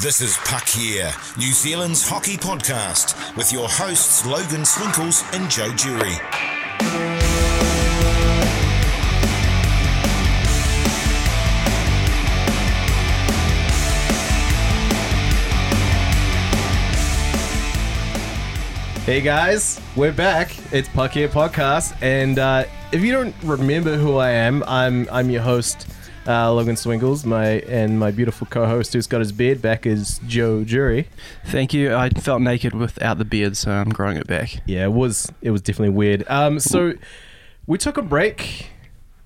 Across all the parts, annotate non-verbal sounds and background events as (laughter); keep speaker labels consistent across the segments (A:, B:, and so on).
A: This is Puck Yeah, New Zealand's hockey podcast, with your hosts Logan Swinkles and Joe Jury.
B: Hey guys, we're back. It's Puck Yeah Podcast, and uh, if you don't remember who I am, I'm I'm your host, uh, Logan Swinkles, my and my beautiful co-host who's got his beard back is Joe Jury.
C: Thank you. I felt naked without the beard, so I'm growing it back.
B: Yeah, it was it was definitely weird. Um, so we took a break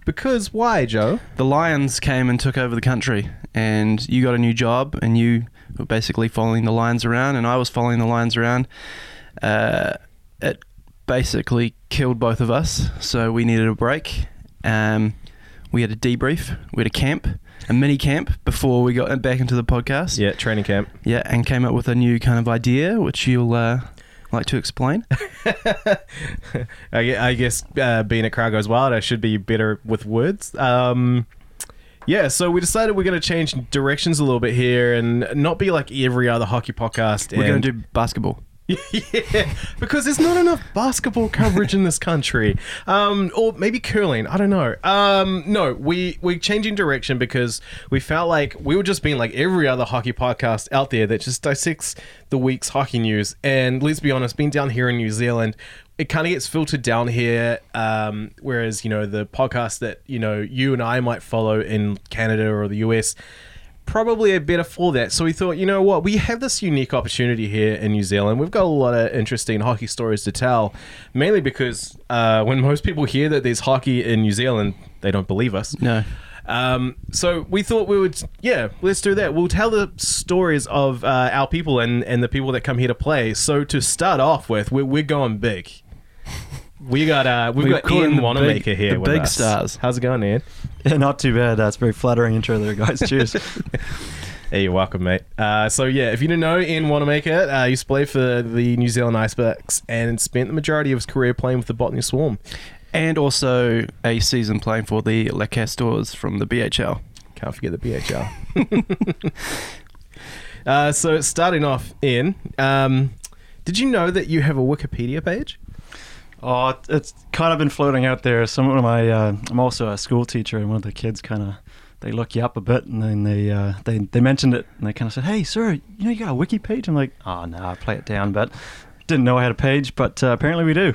B: because why, Joe?
C: The Lions came and took over the country, and you got a new job, and you were basically following the Lions around, and I was following the Lions around. Uh, it basically killed both of us, so we needed a break. Um, we had a debrief, we had a camp, a mini camp before we got back into the podcast.
B: Yeah, training camp.
C: Yeah, and came up with a new kind of idea, which you'll uh, like to explain. (laughs)
B: I guess uh, being at Crowd Goes Wild, I should be better with words. Um, yeah, so we decided we're going to change directions a little bit here and not be like every other hockey podcast.
C: We're going to do basketball. (laughs)
B: yeah, because there's not enough basketball coverage in this country, um, or maybe curling. I don't know. Um, no, we we're changing direction because we felt like we were just being like every other hockey podcast out there that just dissects the week's hockey news. And let's be honest, being down here in New Zealand, it kind of gets filtered down here. Um, whereas you know the podcast that you know you and I might follow in Canada or the US probably a better for that. So we thought, you know what, we have this unique opportunity here in New Zealand. We've got a lot of interesting hockey stories to tell, mainly because uh, when most people hear that there's hockey in New Zealand, they don't believe us.
C: No.
B: Um, so we thought we would, yeah, let's do that. We'll tell the stories of uh, our people and, and the people that come here to play. So to start off with, we're, we're going big. We got uh, we've
C: We've
B: got Ian
C: the
B: Wannamaker
C: big-
B: here
C: the
B: with
C: big
B: us.
C: stars.
B: How's it going, Ian?
D: Yeah, not too bad. That's very flattering intro there, guys. Cheers. (laughs)
B: Hey, you're welcome, mate. Uh, so yeah, if you didn't know, Ian Wannamaker uh, used to play for the New Zealand Ice Blacks and spent the majority of his career playing with the Botany Swarm.
C: And also a season playing for the Le Castors from the BHL.
B: Can't forget the BHL. (laughs) uh, so starting off, Ian, um, did you know that you have a Wikipedia page?
D: Oh, it's kind of been floating out there. Some of my, uh, I'm also a school teacher, and one of the kids kind of, they look you up a bit, and then they, uh, they, they mentioned it, and they kind of said, "Hey, sir, you know you got a wiki page?" I'm like, "Oh no, I play it down," but didn't know I had a page, but uh, apparently we do.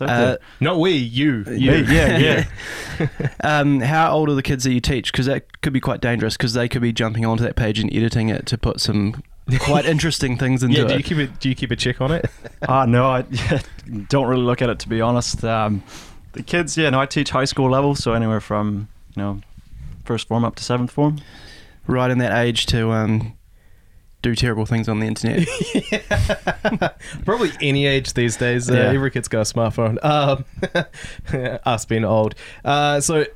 C: Uh.
B: Not we, you.
D: Me, yeah, yeah. (laughs)
C: um, how old are the kids that you teach? Because that could be quite dangerous. Because they could be jumping onto that page and editing it to put some quite interesting things into
B: Yeah, do you
C: it.
B: keep it? Do you keep a check on it? (laughs)
D: Ah, no, I (laughs) don't really look at it to be honest. Um, the kids, yeah, no, I teach high school level, so anywhere from you know first form up to seventh form.
C: right in that age to um, do terrible things on the internet. (laughs)
B: Probably any age these days. Uh,
C: Yeah.
B: Every kid's got a smartphone. Um, us being old. Uh, so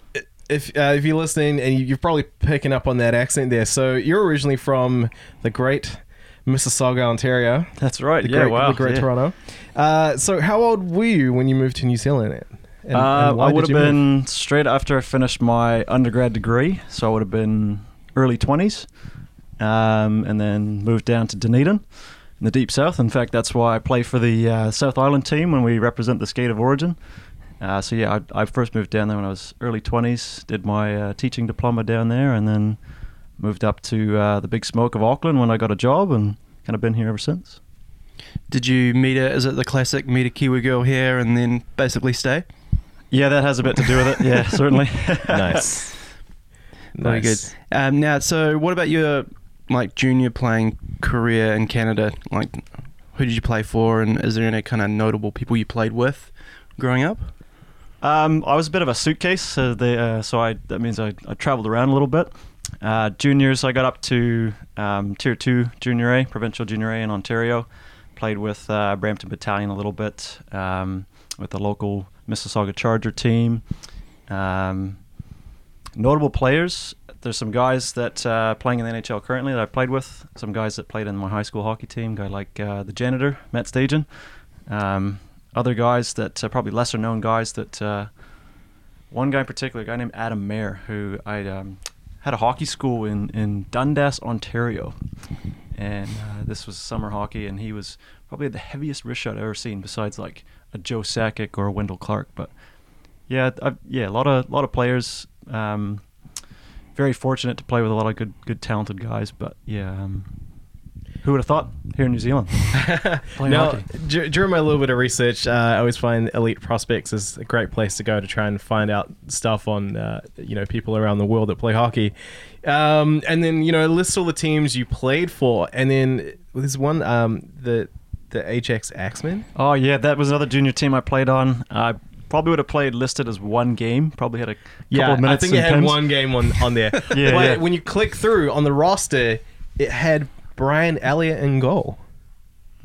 B: if uh, if you're listening and you- you're probably picking up on that accent there, so you're originally from the great Mississauga, Ontario.
D: That's right.
B: The
D: yeah,
B: great,
D: wow.
B: the great
D: yeah.
B: Toronto. Uh, so how old were you when you moved to New Zealand? And, and
D: uh,
B: why
D: I would have
B: you move?
D: been straight after I finished my undergrad degree, so I would have been early twenties, um, and then moved down to Dunedin in the deep south. In fact, that's why I play for the uh, South Island team when we represent the skate of origin. Uh, so yeah, I, I first moved down there when I was early twenties. Did my uh, teaching diploma down there, and then moved up to uh, the big smoke of Auckland when I got a job, and kind of been here ever since.
C: Did you meet a? Is it the classic meet a Kiwi girl here and then basically stay?
D: Yeah, that has a bit to do with it. Yeah, (laughs) certainly.
B: nice. (laughs)
C: Very
B: Nice.
C: good. Um, now, so what about your like junior playing career in Canada? Like, who did you play for, and is there any kind of notable people you played with growing up?
D: Um, I was a bit of a suitcase, the, uh, so I that means I, I traveled around a little bit. Uh, juniors, I got up to um, Tier Two Junior A, Provincial Junior A in Ontario. Played with uh, Brampton Battalion a little bit, um, with the local Mississauga Charger team. Um, notable players. There's some guys that uh, playing in the NHL currently that I played with. Some guys that played in my high school hockey team. Guy like uh, the janitor, Matt Stajan. Um, other guys that uh, probably lesser known guys that uh, one guy in particular, a guy named Adam Mayer, who I um, had a hockey school in in Dundas, Ontario, and uh, this was summer hockey, and he was probably the heaviest wrist shot I've ever seen, besides like a Joe Sakic or a Wendell Clark. But yeah, I've, yeah, a lot of lot of players. Um, very fortunate to play with a lot of good, good, talented guys. But yeah, um, who would have thought here in New Zealand? (laughs)
B: now,
D: hockey.
B: dur- during my little bit of research, uh, I always find Elite Prospects is a great place to go to try and find out stuff on uh, you know people around the world that play hockey, um, and then you know it lists all the teams you played for, and then there's one um, the the Ajax Axemen.
D: Oh yeah, that was another junior team I played on. I probably would have played listed as one game. Probably had a couple
B: Yeah,
D: of minutes.
B: I think it had
D: Pens.
B: one game on on there. (laughs)
D: Yeah,
B: but
D: yeah.
B: when you click through on the roster, it had Brian Elliott in goal.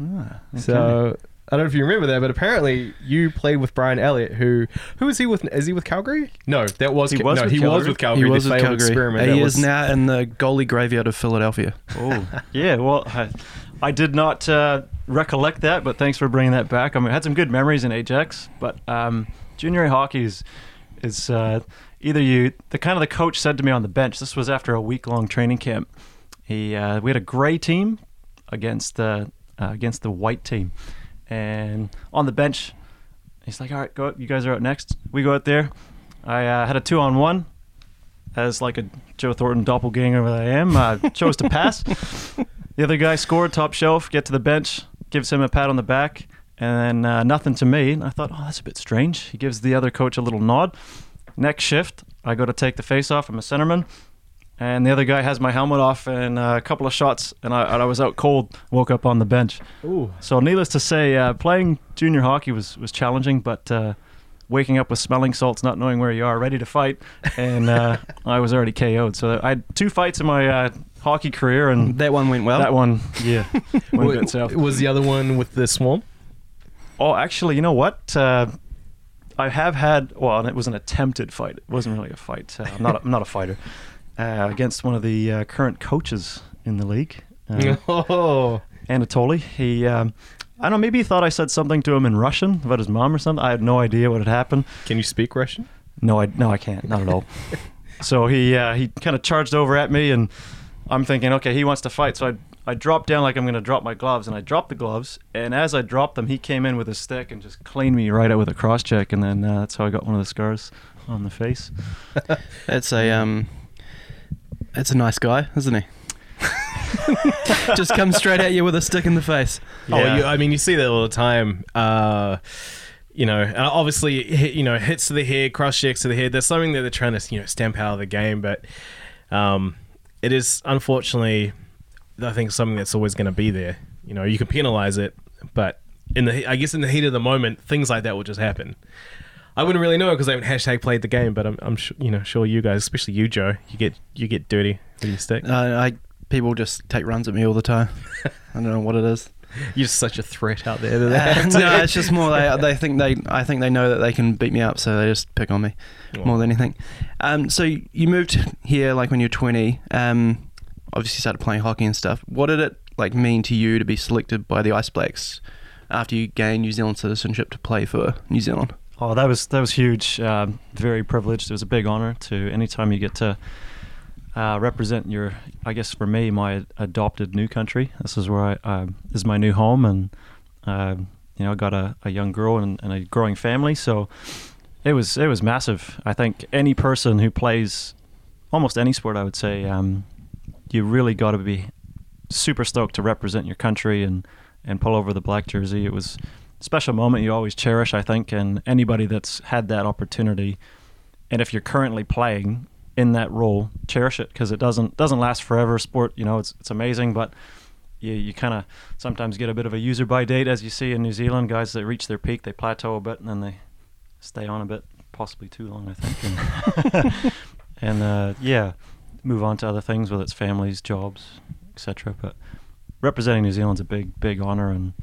D: Ah, okay.
B: So I don't know if you remember that, but apparently you played with Brian Elliott. Who who is he with? Is he with Calgary? No, that was
D: He was
B: no,
D: with
B: he was with Calgary.
C: he was
B: the
C: with Calgary.
B: experiment.
C: He
B: that
C: is
B: was-
C: now in the goalie graveyard of Philadelphia.
D: Oh, yeah. Well, I, I did not uh, recollect that, but thanks for bringing that back. I mean, I had some good memories in Ajax, but um, junior hockey is, is uh, either you. The kind of the coach said to me on the bench. This was after a week long training camp. He uh, we had a gray team against the uh, against the white team, and on the bench, he's like, "All right, go. You guys are out next. We go out there." I uh, had a two on one as like a Joe Thornton doppelganger that I am, I (laughs) chose to pass. the other guy scored top shelf, get to the bench, gives him a pat on the back, and then uh, nothing to me. And I thought, oh, that's a bit strange. He gives the other coach a little nod. Next shift, I go to take the face off. I'm a centerman. And the other guy has my helmet off and uh, a couple of shots, and I, and I was out cold. Woke up on the bench.
B: Ooh.
D: So, needless to say, uh, playing junior hockey was, was challenging, but uh, waking up with smelling salts, not knowing where you are, ready to fight, and uh, (laughs) I was already KO'd. So, I had two fights in my uh, hockey career, and
C: That one went well.
D: that one, yeah, (laughs) went a bit south.
B: was the other one with the Swarm?
D: Oh, actually, you know what? Uh, I have had. Well, it was an attempted fight. It wasn't really a fight. Uh, I'm not. A, I'm not a fighter. Uh, against one of the uh, current coaches in the league, uh, (laughs)
B: Oh,
D: Anatoly. He. Um, I don't know. Maybe he thought I said something to him in Russian about his mom or something. I had no idea what had happened.
B: can you speak Russian?
D: No, I no, I can't. Not at all. (laughs) so he uh, he kind of charged over at me, and I'm thinking, okay, he wants to fight. So I I dropped down like I'm going to drop my gloves, and I dropped the gloves. And as I dropped them, he came in with a stick and just cleaned me right out with a cross check, and then uh, that's how I got one of the scars on the face. (laughs)
C: That's a um, that's a nice guy, isn't he? (laughs) Just comes straight at you with a stick in the face.
B: Oh, you, I mean, you see that all the time. Uh, you know, obviously, you know, hits to the head, cross checks to the head. There's something that they're trying to, you know, stamp out of the game, but um, it is unfortunately, I think, something that's always going to be there. You know, you can penalize it, but in the, I guess, in the heat of the moment, things like that will just happen. I wouldn't really know because I haven't hashtag played the game, but I'm, I'm sure, you know, sure you guys, especially you, Joe, you get, you get dirty with your stick.
C: Uh, I people just take runs at me all the time. (laughs) I don't know what it is.
B: You're just such a threat out there.
C: Uh, no, it's just more they they think they I think they know that they can beat me up, so they just pick on me more than anything. Um, so you moved here like when you were 20. Um, obviously started playing hockey and stuff. What did it like mean to you to be selected by the Ice Blacks after you gained New Zealand citizenship to play for New Zealand?
D: Oh, that was that was huge. Um, very privileged. It was a big honor to anytime you get to uh, represent your. I guess for me, my adopted new country. This is where I uh, is my new home, and uh, you know, I got a, a young girl and, and a growing family. So it was it was massive. I think any person who plays almost any sport, I would say, um, you really got to be super stoked to represent your country and and pull over the black jersey. It was special moment you always cherish, I think, and anybody that's had that opportunity, and if you're currently playing in that role, cherish it because it doesn't doesn't last forever. Sport, you know, it's it's amazing, but you you kind of sometimes get a bit of a user by date, as you see in New Zealand. Guys that reach their peak, they plateau a bit, and then they stay on a bit, possibly too long, I think. And, (laughs) and uh, yeah, move on to other things, whether it's families, jobs, etc. But representing New Zealand's a big, big honor, and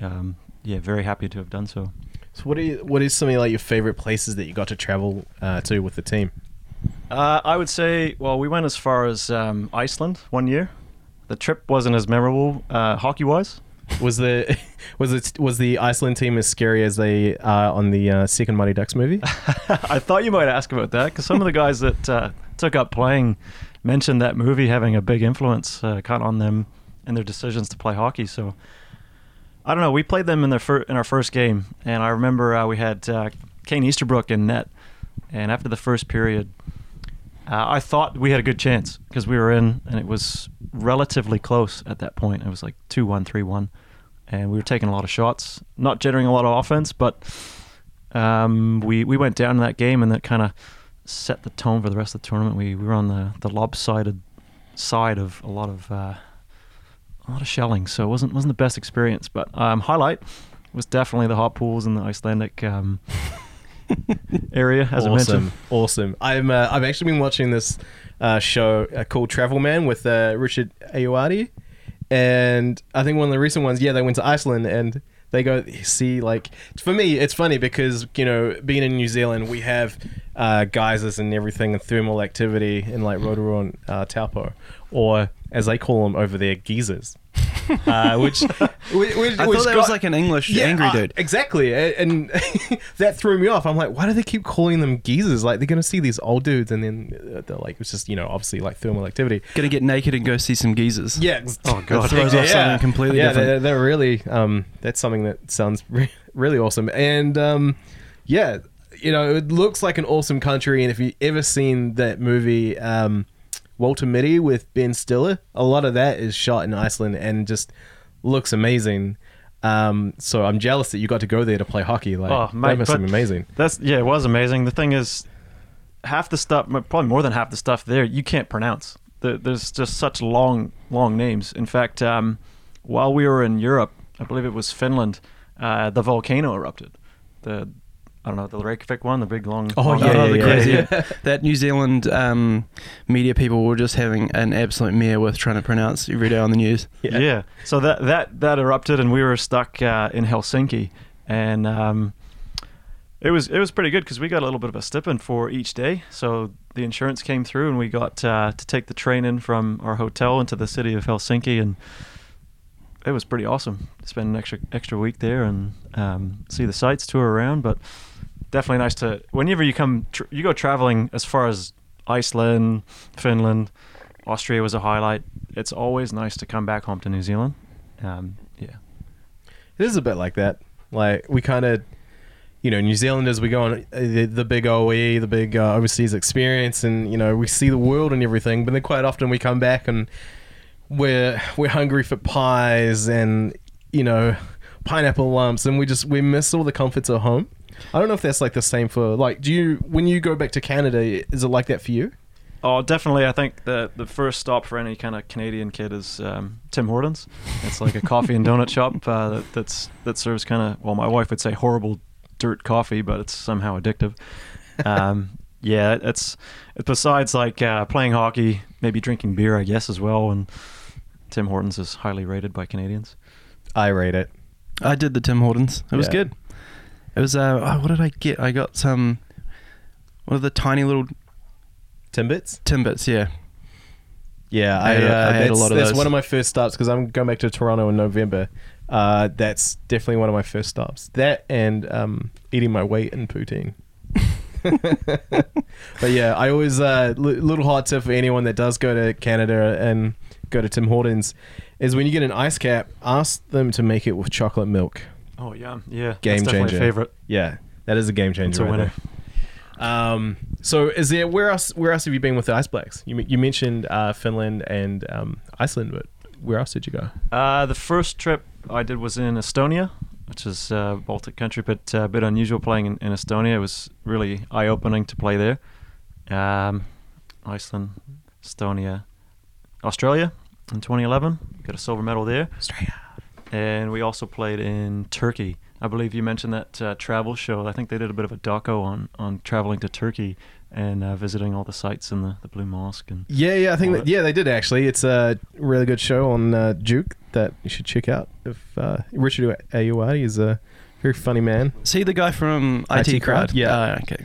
D: um, yeah, very happy to have done so.
B: So what are you, what is some of like your favorite places that you got to travel uh, to with the team?
D: Uh, I would say, well, we went as far as um, Iceland one year. The trip wasn't as memorable uh, hockey-wise.
B: Was the (laughs) was it was the Iceland team as scary as they are on the uh, second Mighty Ducks movie? (laughs)
D: I thought you might ask about that because some of the guys that uh, took up playing mentioned that movie having a big influence uh, kind of on them in their decisions to play hockey. So I don't know. We played them in their fir- in our first game, and I remember uh, we had uh, Kane Easterbrook in net, and after the first period, uh, I thought we had a good chance because we were in, and it was relatively close at that point. It was like 2 1, 3 1. And we were taking a lot of shots, not generating a lot of offense, but um, we, we went down in that game, and that kind of set the tone for the rest of the tournament. We, we were on the, the lopsided side of a lot of uh, a lot of shelling, so it wasn't wasn't the best experience. But um, highlight was definitely the hot pools in the Icelandic um, (laughs) area, as I
B: awesome,
D: mentioned.
B: awesome. I'm uh, I've actually been watching this uh, show uh, called Travel Man with uh, Richard Ayoade, and I think one of the recent ones, yeah, they went to Iceland and they go see like for me it's funny because you know being in New Zealand we have uh, geysers and everything and thermal activity in like Rotorua and uh, Taupo or as they call them over there geezers (laughs) uh, which, (laughs) which, which
C: I thought that
B: got-
C: was like an English angry
B: uh,
C: dude.
B: exactly, A- and (laughs) that threw me off. I'm like, why do they keep calling them geezers? Like they're gonna see these old dudes, and then uh, they're like, it's just you know, obviously like thermal activity.
C: Gonna get naked and go see some geezers.
B: Yeah.
D: Oh, God.
C: That throws off something completely
B: yeah,
C: different.
B: They're, they're really um, that's something that sounds re- really awesome, and um, yeah, you know, it looks like an awesome country. And if you ever seen that movie, um, Walter Mitty with Ben Stiller, a lot of that is shot in Iceland and just looks amazing. Um, so I'm jealous that you got to go there to play hockey. Like
D: Oh,
B: that
D: mate,
B: must have been amazing.
D: That's yeah, it was amazing. The thing is, half the stuff, probably more than half the stuff there, you can't pronounce. There's just such long, long names. In fact, um, while we were in Europe, I believe it was Finland, uh, the volcano erupted. The I don't know the Reykjavik one, the big long.
B: Oh,
D: long
B: yeah,
C: oh,
B: yeah,
C: the
B: yeah,
C: crazy.
B: yeah. (laughs)
C: that New Zealand um, media people were just having an absolute mare with trying to pronounce every day on the news.
D: Yeah. yeah. So that that that erupted, and we were stuck uh, in Helsinki, and um, it was it was pretty good because we got a little bit of a stipend for each day. So the insurance came through, and we got uh, to take the train in from our hotel into the city of Helsinki, and it was pretty awesome. To spend an extra extra week there and um, see the sights, tour around, but definitely nice to whenever you come tr- you go traveling as far as Iceland, Finland, Austria was a highlight. It's always nice to come back home to New Zealand. Um, yeah.
B: It is a bit like that. Like we kind of, you know, New Zealanders we go on uh, the, the big OE, the big uh, overseas experience, and you know we see the world and everything. But then quite often we come back and we're we're hungry for pies and you know pineapple lumps, and we just we miss all the comforts of home. I don't know if that's like the same for like. Do you when you go back to Canada? Is it like that for you?
D: Oh, definitely. I think the the first stop for any kind of Canadian kid is um, Tim Hortons. It's like a coffee and donut shop uh, that, that's that serves kind of well, my wife would say horrible dirt coffee, but it's somehow addictive. Um, (laughs) yeah, it's besides like uh, playing hockey, maybe drinking beer, I guess as well. And Tim Hortons is highly rated by Canadians.
B: I rate it.
C: I did the Tim Hortons. It was good. It was uh, oh, what did I get? I got some. What are the tiny little
B: Timbits.
C: timbits? Yeah,
B: Yeah,
C: I
B: I,
C: had a-
B: uh,
C: I had a lot of
B: that's
C: those.
B: one of my first stops because I'm going back to Toronto in November. Uh, that's definitely one of my first stops. That and um, eating my weight in poutine. (laughs) but yeah, I always uh, li- little hot tip for anyone that does go to Canada and go to Tim Hortons is when you get an ice cap, ask them to make it with chocolate milk.
D: Oh yeah, yeah,
B: Game
D: that's
B: changer.
D: favorite.
B: Yeah, that is a game changer.
D: It's a
B: right
D: winner.
B: there. Um, so is there where else? Where else have you been with the Ice Blacks? You you mentioned uh, Finland and um, Iceland, but where else did you go?
D: Uh, the first trip I did was in Estonia, which is a Baltic country, but uh, a bit unusual playing in, in Estonia. It was really eye opening to play there. Um, Iceland, Estonia, Australia in 2011. Got a silver medal there.
B: Australia.
D: And we also played in Turkey. I believe you mentioned that uh, travel show. I think they did a bit of a doco on, on traveling to Turkey and uh, visiting all the sites in the, the Blue Mosque. And
B: Yeah, yeah, I think that, yeah they did actually. It's a really good show on uh, Juke that you should check out. If uh, Richard Ayoade is a very funny man.
C: see the guy from IT,
B: IT
C: Crowd.
B: Crowd? Yeah.
C: Ah, okay.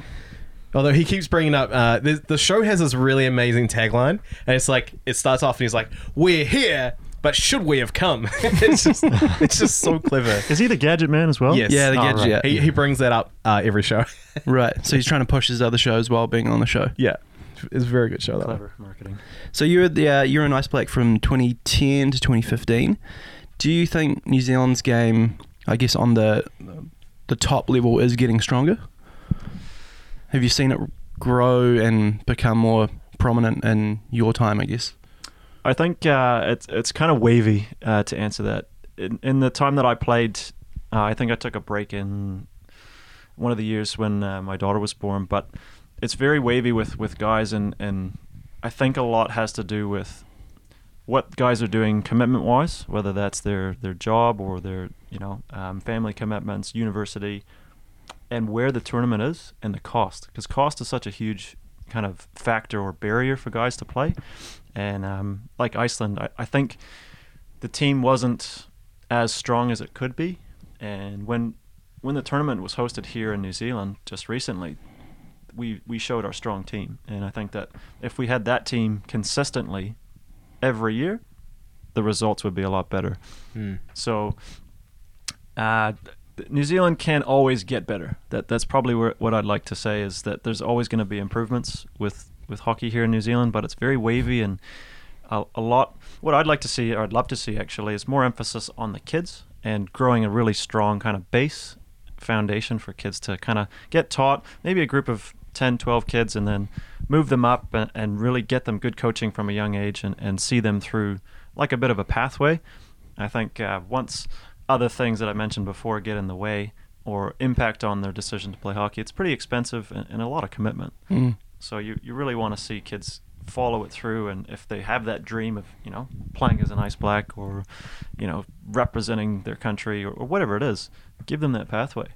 B: Although he keeps bringing up, uh, the, the show has this really amazing tagline, and it's like it starts off and he's like, "We're here, but should we have come?" (laughs) it's just (laughs) it's just so clever.
D: is he the gadget man as well?
B: Yes.
C: Yeah, the
D: Oh,
C: gadget.
D: right.
C: yeah.
B: He, he brings that up uh, every show. (laughs)
C: Right. So he's trying to push his other shows while being on the show.
B: yeah, it's a very good show. That one.
D: Clever marketing.
C: So you're the uh, you're an Ice Black from 2010 to 2015. Do you think New Zealand's game, I guess, on the the top level is getting stronger? Have you seen it grow and become more prominent in your time? I guess.
D: I think uh, it's it's kind of wavy uh, to answer that. In, in the time that I played, uh, I think I took a break in one of the years when uh, my daughter was born. But it's very wavy with, with guys, and, and I think a lot has to do with what guys are doing commitment wise, whether that's their, their job or their you know um, family commitments, university, and where the tournament is and the cost. Because cost is such a huge kind of factor or barrier for guys to play. And um, like Iceland, I, I think the team wasn't as strong as it could be. And when when the tournament was hosted here in New Zealand just recently, we we showed our strong team. And I think that if we had that team consistently every year, the results would be a lot better.
B: Hmm.
D: So uh, New Zealand can always get better. That that's probably where, what I'd like to say is that there's always going to be improvements with with hockey here in New Zealand, but it's very wavy and a, a lot. What I'd like to see, or I'd love to see actually, is more emphasis on the kids and growing a really strong kind of base foundation for kids to kind of get taught. Maybe a group of 10, 12 kids, and then move them up and, and really get them good coaching from a young age and, and see them through like a bit of a pathway. I think uh, once other things that I mentioned before get in the way or impact on their decision to play hockey, it's pretty expensive and, and a lot of commitment.
C: Mm.
D: So you, you really want to see kids follow it through and if they have that dream of, you know, playing as an ice black or, you know, representing their country or, or whatever it is, give them that pathway.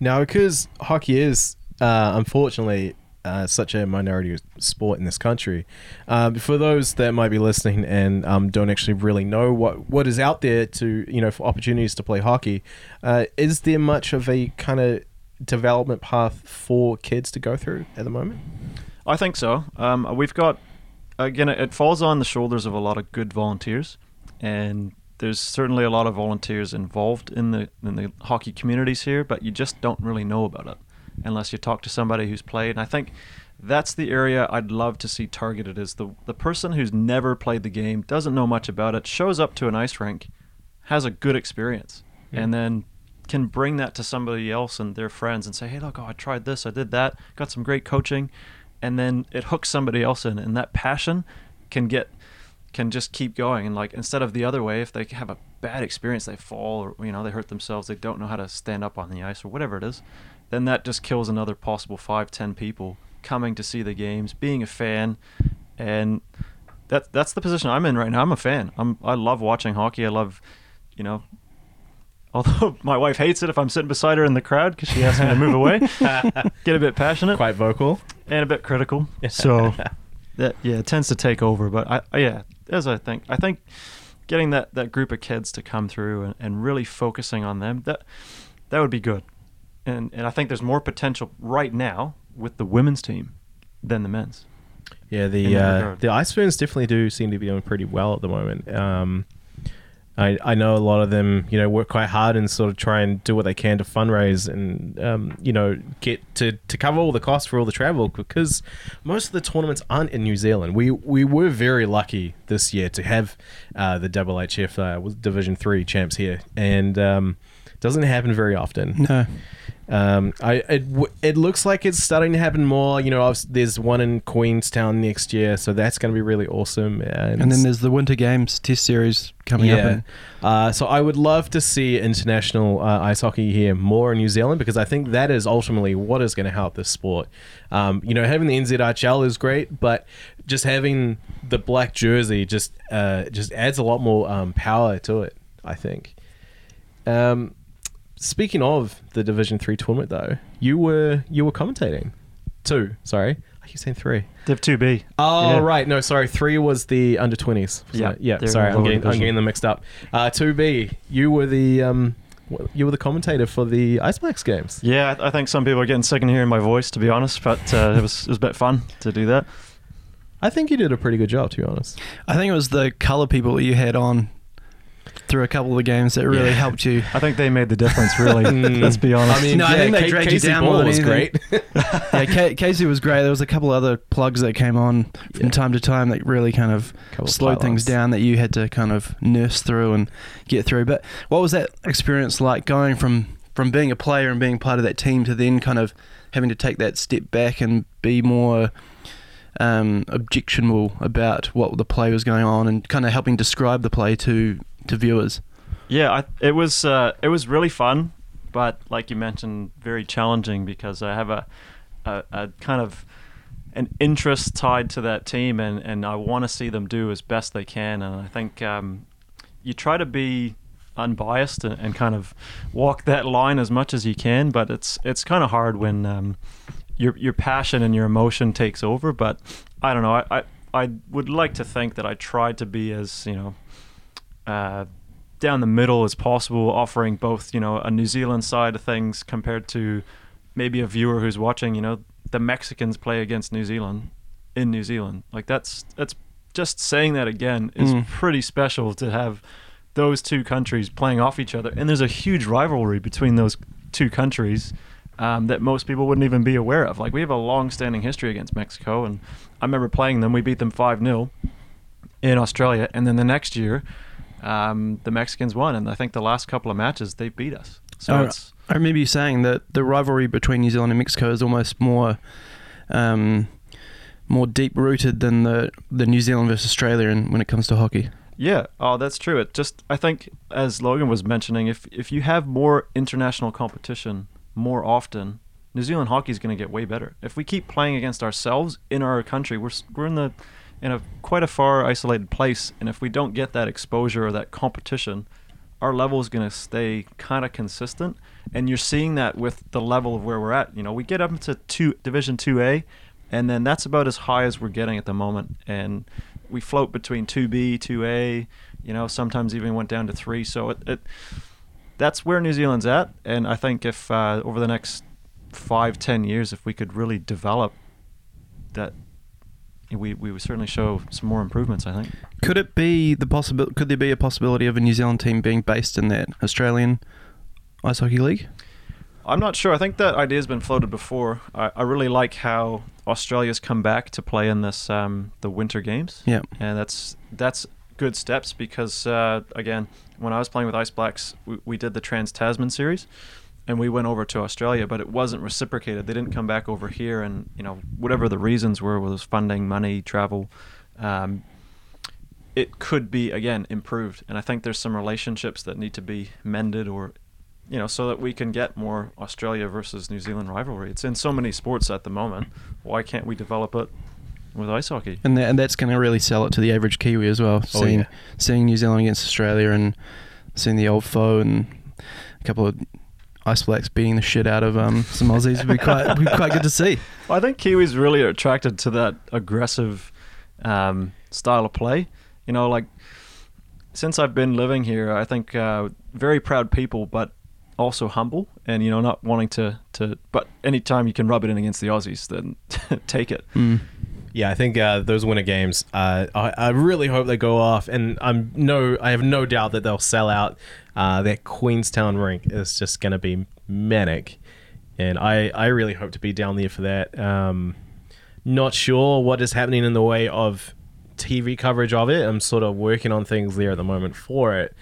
B: Now, because hockey is uh, unfortunately uh, such a minority sport in this country, um, for those that might be listening and um, don't actually really know what what is out there to you know for opportunities to play hockey, uh, is there much of a kind of development path for kids to go through at the moment?
D: I think so. Um, we've got again, it falls on the shoulders of a lot of good volunteers, and there's certainly a lot of volunteers involved in the in the hockey communities here, but you just don't really know about it unless you talk to somebody who's played. And I think that's the area I'd love to see targeted is the the person who's never played the game, doesn't know much about it, shows up to an ice rink, has a good experience,
B: Yeah.
D: and then can bring that to somebody else and their friends and say, "Hey, look, oh, I tried this, I did that, got some great coaching." And then it hooks somebody else in and that passion can get can just keep going. And like instead of the other way if they have a bad experience they fall or you know they hurt themselves they don't know how to stand up on the ice or whatever it is then that just kills another possible five ten people coming to see the games being a fan and that that's the position i'm in right now. I'm a fan. I'm i love watching hockey. I love you know although (laughs) my wife hates it if i'm sitting beside her in the crowd because she asks me to move away (laughs) get a bit passionate
B: Quite vocal.
D: and a bit critical. So (laughs) that yeah, it tends to take over. But I, I yeah, as I think, I think getting that, that group of kids to come through and, and really focusing on them that that would be good. And and I think there's more potential right now with the women's team than the men's.
B: Yeah,
D: in
B: the
D: that
B: uh,
D: regard.
B: the Ice Fernz definitely do seem to be doing pretty well at the moment. Um, I I know a lot of them, you know, work quite hard and sort of try and do what they can to fundraise and um, you know get to, to cover all the costs for all the travel because most of the tournaments aren't in New Zealand. We we were very lucky this year to have uh, the IIHF uh, Division Three champs here, and um, doesn't happen very often.
C: No.
B: Um, I it, it looks like it's starting to happen more. You know, there's one in Queenstown next year, so that's going to be really awesome. And,
C: And then there's the Winter Games Test Series coming up.
B: yeah.
C: And
B: Uh, so I would love to see international uh, ice hockey here more in New Zealand because I think that is ultimately what is going to help this sport. Um, you know, having the NZHL is great, but just having the black jersey just uh, just adds a lot more um, power to it. I think. Um, speaking of the Division Three tournament, though, you were you were commentating two. Sorry, I keep saying three.
D: Div two B.
B: Oh
D: Yeah.
B: right, no, sorry. Three was the under twenties.
D: Yeah,
B: yeah. Sorry, I'm getting, I'm getting them mixed up. Uh, Two B, you were the um, you were the commentator for the Ice Blacks games.
D: Yeah, I I think some people are getting sick of hearing my voice, to be honest. But uh, it was it was a bit fun to do that.
B: I think you did a pretty good job, to be honest.
C: I think it was the color people that you had on through a couple of the games that really
B: Yeah.
C: helped you.
D: I think they made the difference, really. (laughs)
B: Mm.
D: Let's be honest.
B: I mean,
C: No, I think they
B: Ca-
C: dragged you down
B: Ball
C: more than
B: was great. (laughs)
C: yeah, Ca- Casey was great. There was a couple other plugs that came on from
B: Yeah.
C: time to time that really kind of
B: Couple of
C: slowed things down that you had to kind of nurse through and get through. But what was that experience like going from from being a player and being part of that team to then kind of having to take that step back and be more um, objectionable about what the play was going on and kind of helping describe the play to to viewers?
D: Yeah, I, it was uh, it was really fun, but like you mentioned, very challenging because I have a a, a kind of an interest tied to that team, and, and I want to see them do as best they can. And I think um, you try to be unbiased and, and kind of walk that line as much as you can, but it's it's kind of hard when um, your your passion and your emotion takes over. But I don't know. I, I I would like to think that I tried to be as you know. Uh, down the middle as possible, offering both, you know, a New Zealand side of things compared to maybe a viewer who's watching, you know, the Mexicans play against New Zealand in New Zealand. Like that's that's just saying that again is
C: Mm.
D: pretty special to have those two countries playing off each other, and there's a huge rivalry between those two countries um, that most people wouldn't even be aware of. Like we have a long-standing history against Mexico, and I remember playing them. We beat them five 0 in Australia, and then the next year, um, the Mexicans won, and I think the last couple of matches they beat us. So it's
C: I remember you saying that the rivalry between New Zealand and Mexico is almost more um, more deep rooted than the the New Zealand versus Australia in, when it comes to hockey.
D: Yeah, oh, that's true. It just, I think, as Logan was mentioning, if if you have more international competition more often, New Zealand hockey is going to get way better. If we keep playing against ourselves in our country, we're we're in the in a quite a far isolated place, and if we don't get that exposure or that competition, our level is going to stay kind of consistent. And you're seeing that with the level of where we're at. You know, we get up into two Division Two A, and then that's about as high as we're getting at the moment. And we float between 2B, 2A, you know, sometimes even went down to 3. So it, it that's where New Zealand's at. And I think if uh, over the next five, ten years, if we could really develop that, we, we would certainly show some more improvements, I think.
C: Could it be the possible? Could there be a possibility of a New Zealand team being based in that Australian ice hockey league?
D: I'm not sure. I think that idea has been floated before. I, I really like how Australia's come back to play in this um, the Winter Games.
C: Yeah.
D: and that's that's good steps because uh, again, when I was playing with Ice Blacks, we, we did the Trans Tasman series, and we went over to Australia, but it wasn't reciprocated. They didn't come back over here, and you know whatever the reasons were, was funding, money, travel. Um, it could be again improved, and I think there's some relationships that need to be mended or. You know, so that we can get more Australia versus New Zealand rivalry. It's in so many sports at the moment. Why can't we develop it with ice hockey?
C: And that, and that's going to really sell it to the average Kiwi as well.
B: Oh,
C: Seeing
B: yeah.
C: seeing New Zealand against Australia and seeing the old foe and a couple of Ice Blacks beating the shit out of um, some Aussies would be quite be quite good to see. (laughs)
D: I think Kiwis really are attracted to that aggressive um, style of play. You know, like since I've been living here, I think uh, very proud people, but also humble, and you know, not wanting to to. But anytime you can rub it in against the Aussies, then (laughs) take it.
C: Mm.
B: Yeah, I think uh, those winter games. Uh, I, I really hope they go off, and I'm no, I have no doubt that they'll sell out. Uh, that Queenstown rink is just going to be manic, and I, I really hope to be down there for that. Um, not sure what is happening in the way of TV coverage of it. I'm sort of working on things there at the moment for it.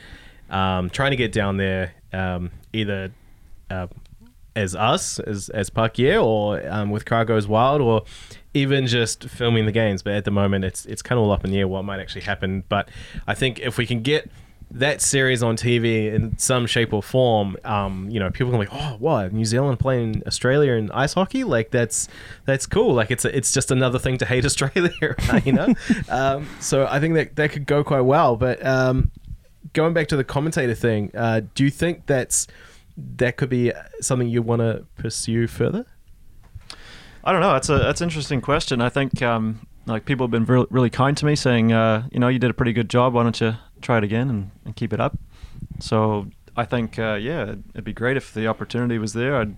B: Um, trying to get down there, um, either uh, as us as as Yeah or um, with Crowd Goes Wild or even just filming the games. But at the moment, it's it's kind of all up in the air what might actually happen. But I think if we can get that series on TV in some shape or form, um, you know, people can be like, oh, what New Zealand playing Australia in ice hockey? Like that's that's cool. Like it's it's just another thing to hate (laughs) Australia, you know. (laughs) um, so I think that that could go quite well. But um, going back to the commentator thing, uh, do you think that's that could be something you want to pursue further?
D: I don't know. That's a that's an interesting question. I think um, like people have been re- really kind to me, saying, uh, you know, you did a pretty good job. Why don't you try it again and, and keep it up? So I think, uh, yeah, it'd be great if the opportunity was there. I'd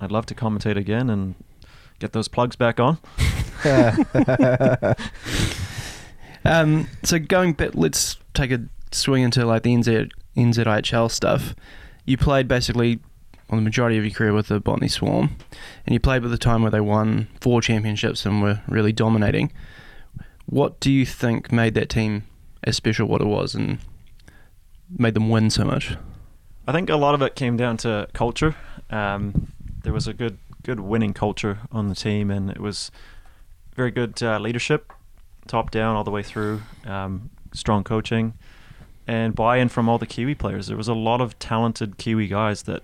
D: I'd love to commentate again and get those plugs back on. (laughs) (laughs)
C: Um, so going back, let's take a swing into like the NZ NZIHL stuff, you played basically on the majority of your career with the Botany Swarm, and you played with the time where they won four championships and were really dominating. What do you think made that team as special what it was and made them win so much?
D: I think a lot of it came down to culture. Um, there was a good good winning culture on the team, and it was very good uh, leadership, top down all the way through. Um, strong coaching, and buy-in from all the Kiwi players. There was a lot of talented Kiwi guys that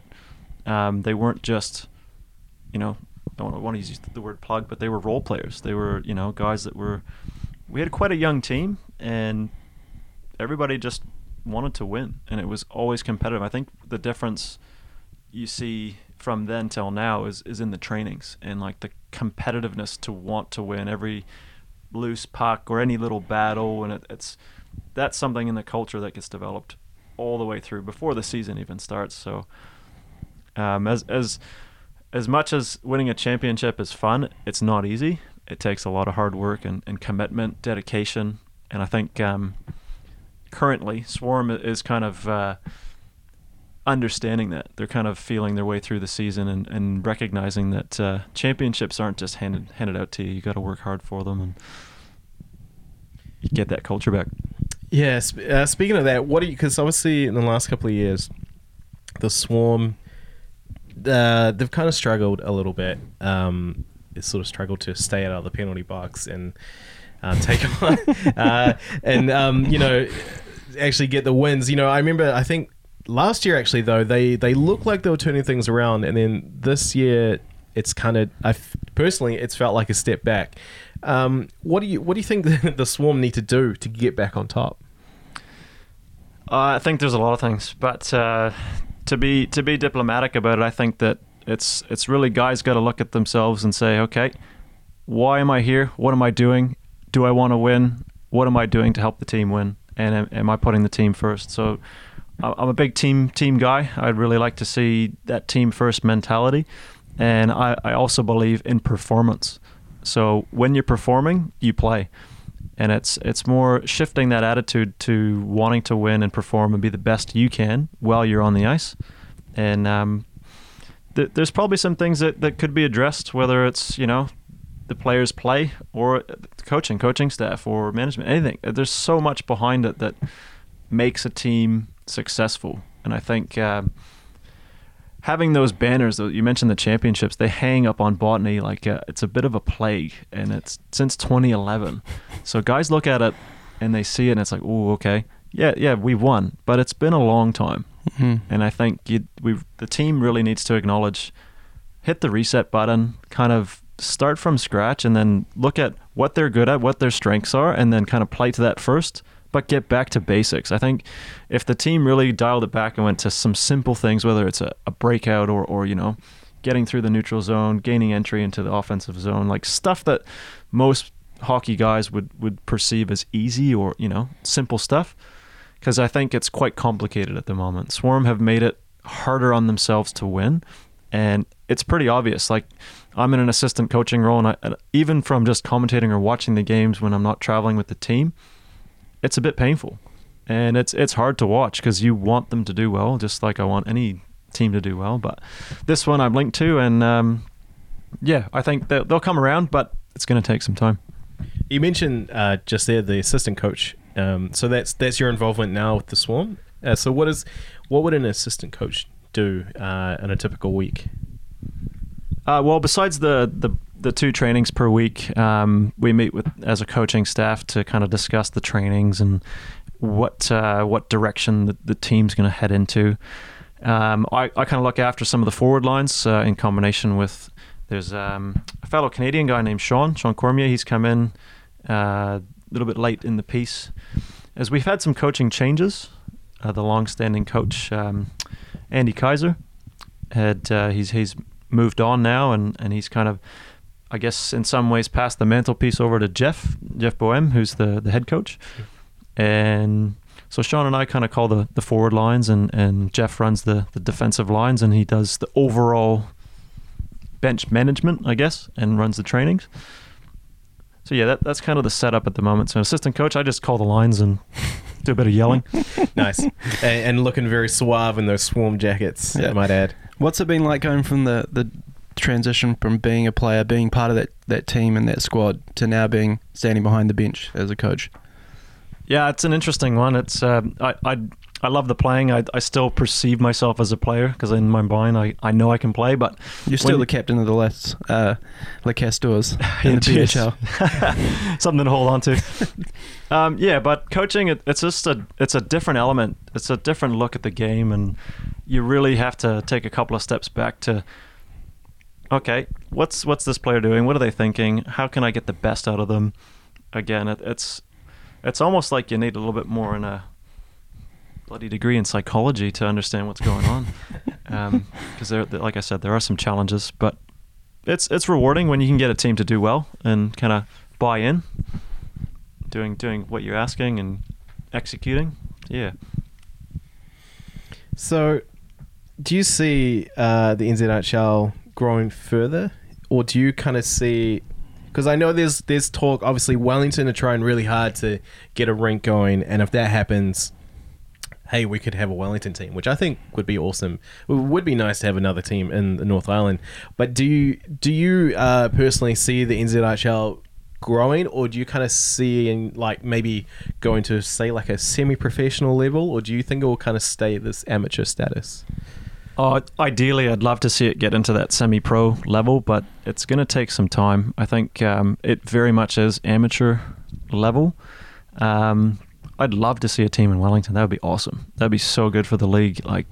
D: um, they weren't just, you know, I don't want to use the word plug, but they were role players. They were, you know, guys that were. We had quite a young team, and everybody just wanted to win, and it was always competitive. I think the difference you see from then till now is is in the trainings and like the competitiveness to want to win every loose puck or any little battle, and it, it's that's something in the culture that gets developed all the way through before the season even starts. So, um, as as as much as winning a championship is fun, it's not easy. It takes a lot of hard work and, and commitment, dedication, and I think um, currently Swarm is kind of uh, understanding that. They're kind of feeling their way through the season and, and recognizing that uh, championships aren't just handed handed out to you. You got to work hard for them and get that culture back.
B: Yeah. Uh, speaking of that, what do you? Because obviously in the last couple of years, the Swarm, uh, they've kind of struggled a little bit. Um, they sort of struggled to stay out of the penalty box and uh, take (laughs) on, uh, and um, you know, actually get the wins. You know, I remember. I think last year actually though they they looked like they were turning things around, and then this year it's kind of I personally it's felt like a step back. Um, what do you what do you think (laughs) the, the Swarm need to do to get back on top?
D: Uh, I think there's a lot of things, but uh, to be to be diplomatic about it, I think that it's it's really guys got to look at themselves and say, okay, why am I here? What am I doing? Do I want to win? What am I doing to help the team win? And am, am I putting the team first? So I'm a big team team guy. I'd really like to see that team first mentality, and I, I also believe in performance. So when you're performing, you play, and it's it's more shifting that attitude to wanting to win and perform and be the best you can while you're on the ice, and um, th- there's probably some things that, that could be addressed, whether it's you know the players play or coaching, coaching staff or management, anything. There's so much behind it that makes a team successful. And I think uh, having those banners, you mentioned the championships, they hang up on botany like a, uh, it's a bit of a plague, and it's since 2011. (laughs) So guys look at it and they see it, and it's like, oh, okay, yeah, yeah, we won, but it's been a long time. Mm-hmm. And I think we the team really needs to acknowledge, hit the reset button, kind of start from scratch, and then look at what they're good at, what their strengths are, and then kind of play to that first but get back to basics. I think if the team really dialed it back and went to some simple things, whether it's a, a breakout or, or, you know, getting through the neutral zone, gaining entry into the offensive zone, like stuff that most hockey guys would, would perceive as easy or, you know, simple stuff. Because I think it's quite complicated at the moment. Swarm have made it harder on themselves to win. And it's pretty obvious. Like, I'm in an assistant coaching role, and, I, even from just commentating or watching the games when I'm not traveling with the team, it's a bit painful, and it's it's hard to watch because you want them to do well, just like I want any team to do well. But this one I'm linked to, and um, yeah, I think they'll, they'll come around, but it's going to take some time.
B: You mentioned uh, just there the assistant coach. Um, so that's that's your involvement now with the Swarm. Uh, so what is what would an assistant coach do uh, in a typical week?
D: Uh, well, besides the, the the two trainings per week, um, we meet with as a coaching staff to kind of discuss the trainings and what uh, what direction the, the team's going to head into. Um, I, I kind of look after some of the forward lines uh, in combination with there's um, a fellow Canadian guy named Sean Sean Cormier. He's come in uh, a little bit late in the piece as we've had some coaching changes. Uh, the long-standing coach um, Andy Kaiser had uh, he's he's moved on now, and, and he's kind of, I guess, in some ways, passed the mantelpiece over to Jeff Jeff Boehm, who's the the head coach, and so Sean and I kind of call the, the forward lines, and, and Jeff runs the, the defensive lines, and he does the overall bench management, I guess, and runs the trainings. so yeah, that, that's kind of the setup at the moment. So assistant coach, I just call the lines and do a bit of yelling. (laughs)
B: nice, and, and looking very suave in those swarm jackets.
C: Yeah.
B: I might add.
C: What's it been like going from the, the transition from being a player, being part of that, that team and that squad, to now being standing behind the bench as a coach?
D: Yeah, it's an interesting one. It's uh, I, I I love the playing. I, I still perceive myself as a player because in my mind I, I know I can play. But
C: You're still
D: When-
C: the captain of the Les, uh, Le Castors (laughs) in the. PHL. (laughs)
D: something to hold on to. (laughs) um, yeah, but coaching it, it's just a it's a different element. It's a different look at the game, and you really have to take a couple of steps back to. Okay, what's what's this player doing? What are they thinking? How can I get the best out of them? Again, it, it's it's almost like you need a little bit more in a bloody degree in psychology to understand what's going on. (laughs) Because there, like I said, there are some challenges, but it's it's rewarding when you can get a team to do well and kind of buy in, doing doing what you're asking and executing. Yeah.
B: So, do you see uh, the NZHL growing further, or do you kind of see? Because I know there's there's talk. Obviously, Wellington are trying really hard to get a rink going, and if that happens, hey, we could have a Wellington team, which I think would be awesome. It would be nice to have another team in the North Island. But do you do you uh, personally see the NZHL growing, or do you kind of see in like maybe going to say like a semi-professional level, or do you think it will kind of stay this amateur status?
D: Uh, ideally, I'd love to see it get into that semi-pro level, but it's going to take some time. I think um, it very much is amateur level. Um, I'd love to see a team in Wellington. That would be awesome. That'd be so good for the league. Like,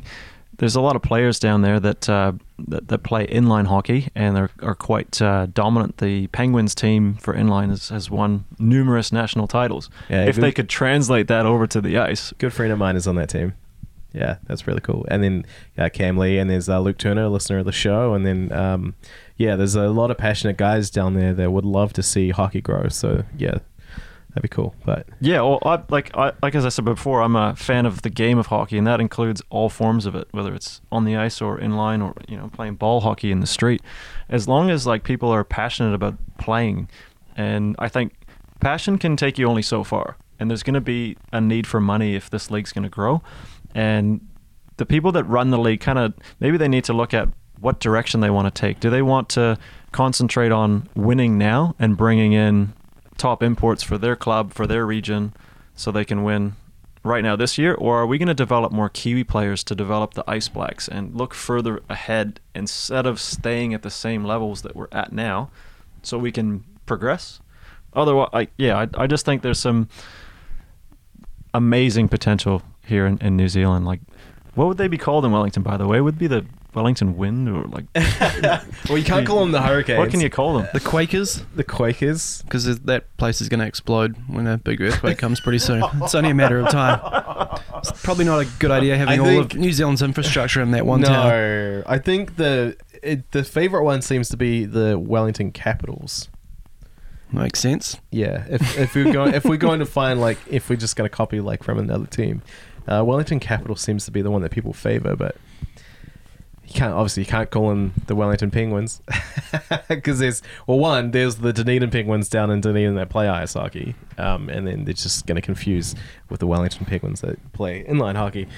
D: there's a lot of players down there that uh, that, that play inline hockey and are, are quite uh, dominant. The Penguins team for inline has, has won numerous national titles.
B: Yeah,
D: if
B: good-
D: they could translate that over to the ice,
B: Good friend of mine is on that team. Yeah, that's really cool. And then uh, Cam Lee, and there's uh, Luke Turner, a listener of the show, and then um, yeah, there's a lot of passionate guys down there that would love to see hockey grow. So yeah, that'd be cool. But
D: Yeah, well, I, like I, like as I said before, I'm a fan of the game of hockey, and that includes all forms of it, whether it's on the ice or inline or you know playing ball hockey in the street. As long as like people are passionate about playing, and I think passion can take you only so far, and there's going to be a need for money if this league's going to grow, and the people that run the league kind of maybe they need to look at what direction they want to take. Do they want to concentrate on winning now and bringing in top imports for their club, for their region, so they can win right now this year? Or are we going to develop more Kiwi players to develop the Ice Blacks and look further ahead instead of staying at the same levels that we're at now so we can progress? Otherwise, I, yeah, I, I just think there's some amazing potential here in, in New Zealand. Like, what would they be called in Wellington, by the way? Would it be the Wellington Wind or like (laughs)
B: well, you can't call them the Hurricanes.
D: what can you call them?
C: The Quakers,
B: The Quakers.
C: because that place is going to explode when a big earthquake comes pretty soon. It's only a matter of time. It's probably not a good idea having
B: I
C: all of New Zealand's infrastructure in that one town.
B: no, I think the it, the favorite one seems to be the Wellington Capitals.
C: Makes sense.
B: Yeah, if if we're going if we're going to find like if we're just going to copy like from another team, uh, Wellington Capital seems to be the one that people favor, but you can't obviously you can't call them the Wellington Penguins (laughs) because there's well one there's the Dunedin Penguins down in Dunedin that play ice hockey, um, and then they're just going to confuse with the Wellington Penguins that play inline hockey.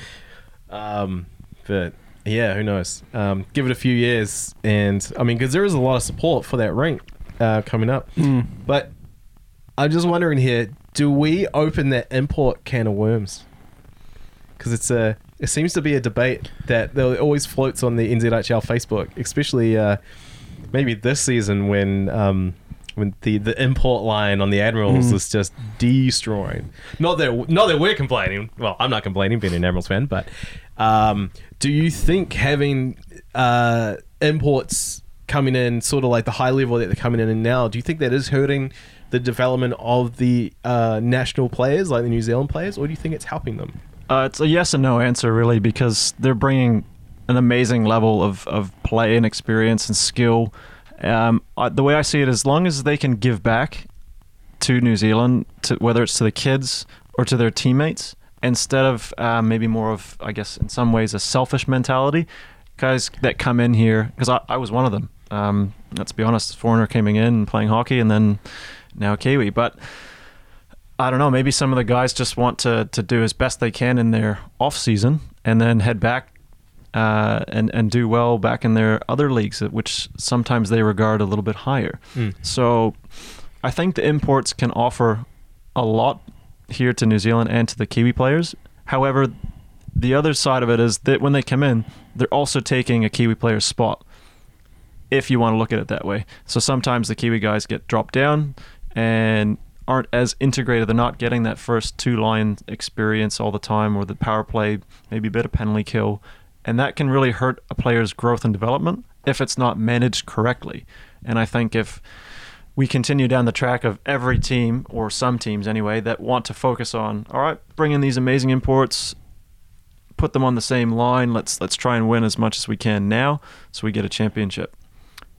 B: Um, but yeah, who knows? Um, give it a few years, and I mean, because there is a lot of support for that rink uh, coming up.
C: Mm.
B: But I'm just wondering here: Do we open that import can of worms? Because it's a, it seems to be a debate that there always floats on the NZHL Facebook, especially uh, maybe this season when um, when the, the import line on the Admirals
C: Mm.
B: is just destroying. Not that not that we're complaining. Well, I'm not complaining being an Admirals fan, but um, do you think having uh, imports coming in, sort of like the high level that they're coming in now, do you think that is hurting the development of the uh, national players, like the New Zealand players, or do you think it's helping them?
D: Uh, it's a yes and no answer, really, because they're bringing an amazing level of, of play and experience and skill. Um, I, the way I see it, as long as they can give back to New Zealand, to, whether it's to the kids or to their teammates, instead of uh, maybe more of, I guess, in some ways, a selfish mentality. Guys that come in here, because I, I was one of them. Um, let's be honest, foreigner coming in playing hockey, and then now Kiwi. But I don't know. Maybe some of the guys just want to to do as best they can in their off season and then head back uh, and and do well back in their other leagues, which sometimes they regard a little bit higher.
B: Mm.
D: So I think the imports can offer a lot here to New Zealand and to the Kiwi players. However, the other side of it is that when they come in, they're also taking a Kiwi player's spot. If you want to look at it that way, so sometimes the Kiwi guys get dropped down and aren't as integrated. They're not getting that first two line experience all the time, or the power play, maybe a bit of penalty kill, and that can really hurt a player's growth and development if it's not managed correctly. And I think if we continue down the track of every team or some teams anyway that want to focus on all right bring in these amazing imports put them on the same line let's let's try and win as much as we can now so we get a championship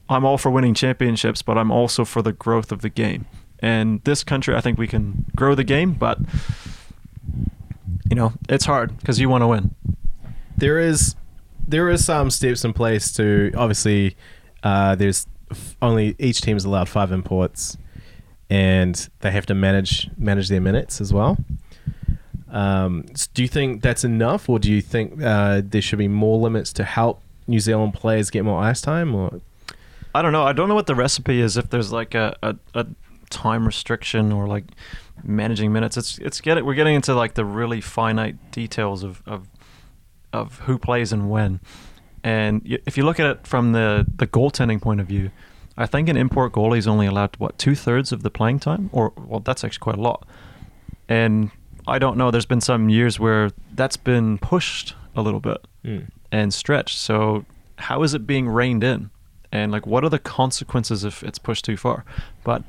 D: i'm all for winning championships but i'm also for the growth of the game and this country i think we can grow the game but you know it's hard because you want to win
B: there is there is some steps in place to obviously uh, there's f- only each team is allowed five imports and they have to manage manage their minutes as well um, do you think that's enough or do you think uh, there should be more limits to help New Zealand players get more ice time or
D: I don't know. I don't know what the recipe is. If there's like a, a, a time restriction or like managing minutes, it's it's get it. We're getting into like the really finite details of of, of who plays and when. And if you look at it from the the goaltending point of view, I think an import goalie is only allowed what two thirds of the playing time, or well, that's actually quite a lot. And I don't know. There's been some years where that's been pushed a little bit
B: Mm.
D: and stretched. So how is it being reined in? And like, what are the consequences if it's pushed too far? But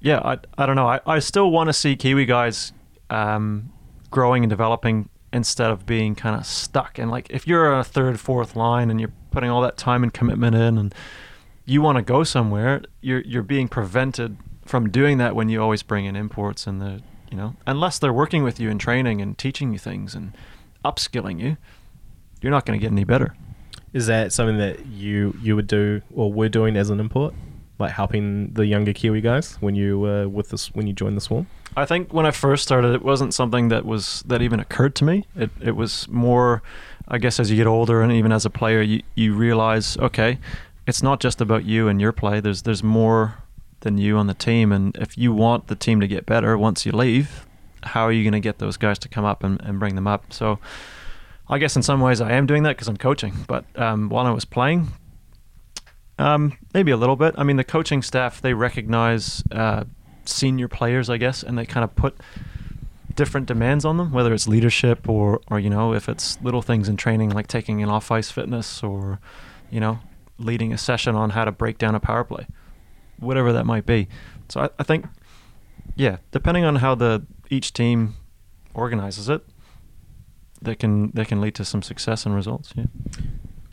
D: yeah, I, I don't know. I, I still want to see Kiwi guys um, growing and developing instead of being kind of stuck. And like, if you're a third, fourth line and you're putting all that time and commitment in, and you want to go somewhere, you're you're being prevented from doing that when you always bring in imports and the you know unless they're working with you and training and teaching you things and upskilling you, you're not going to get any better.
B: is that something that you you would do or were doing as an import like helping the younger Kiwi guys when you were with this when you joined the swarm
D: I think when I first started, it wasn't something that was that even occurred to me. It it was more, I guess, as you get older and even as a player, you you realize, okay, it's not just about you and your play. There's there's more than you on the team, and if you want the team to get better once you leave, how are you going to get those guys to come up and, and bring them up? So. I guess in some ways I am doing that because I'm coaching, but um, while I was playing, um, maybe a little bit. I mean, the coaching staff they recognize uh, senior players, I guess, and they kind of put different demands on them, whether it's leadership or, or you know, if it's little things in training like taking an off ice fitness or, you know, leading a session on how to break down a power play, whatever that might be. So I, I think, yeah, depending on how the each team organizes it, that can that can lead to some success and results. Yeah.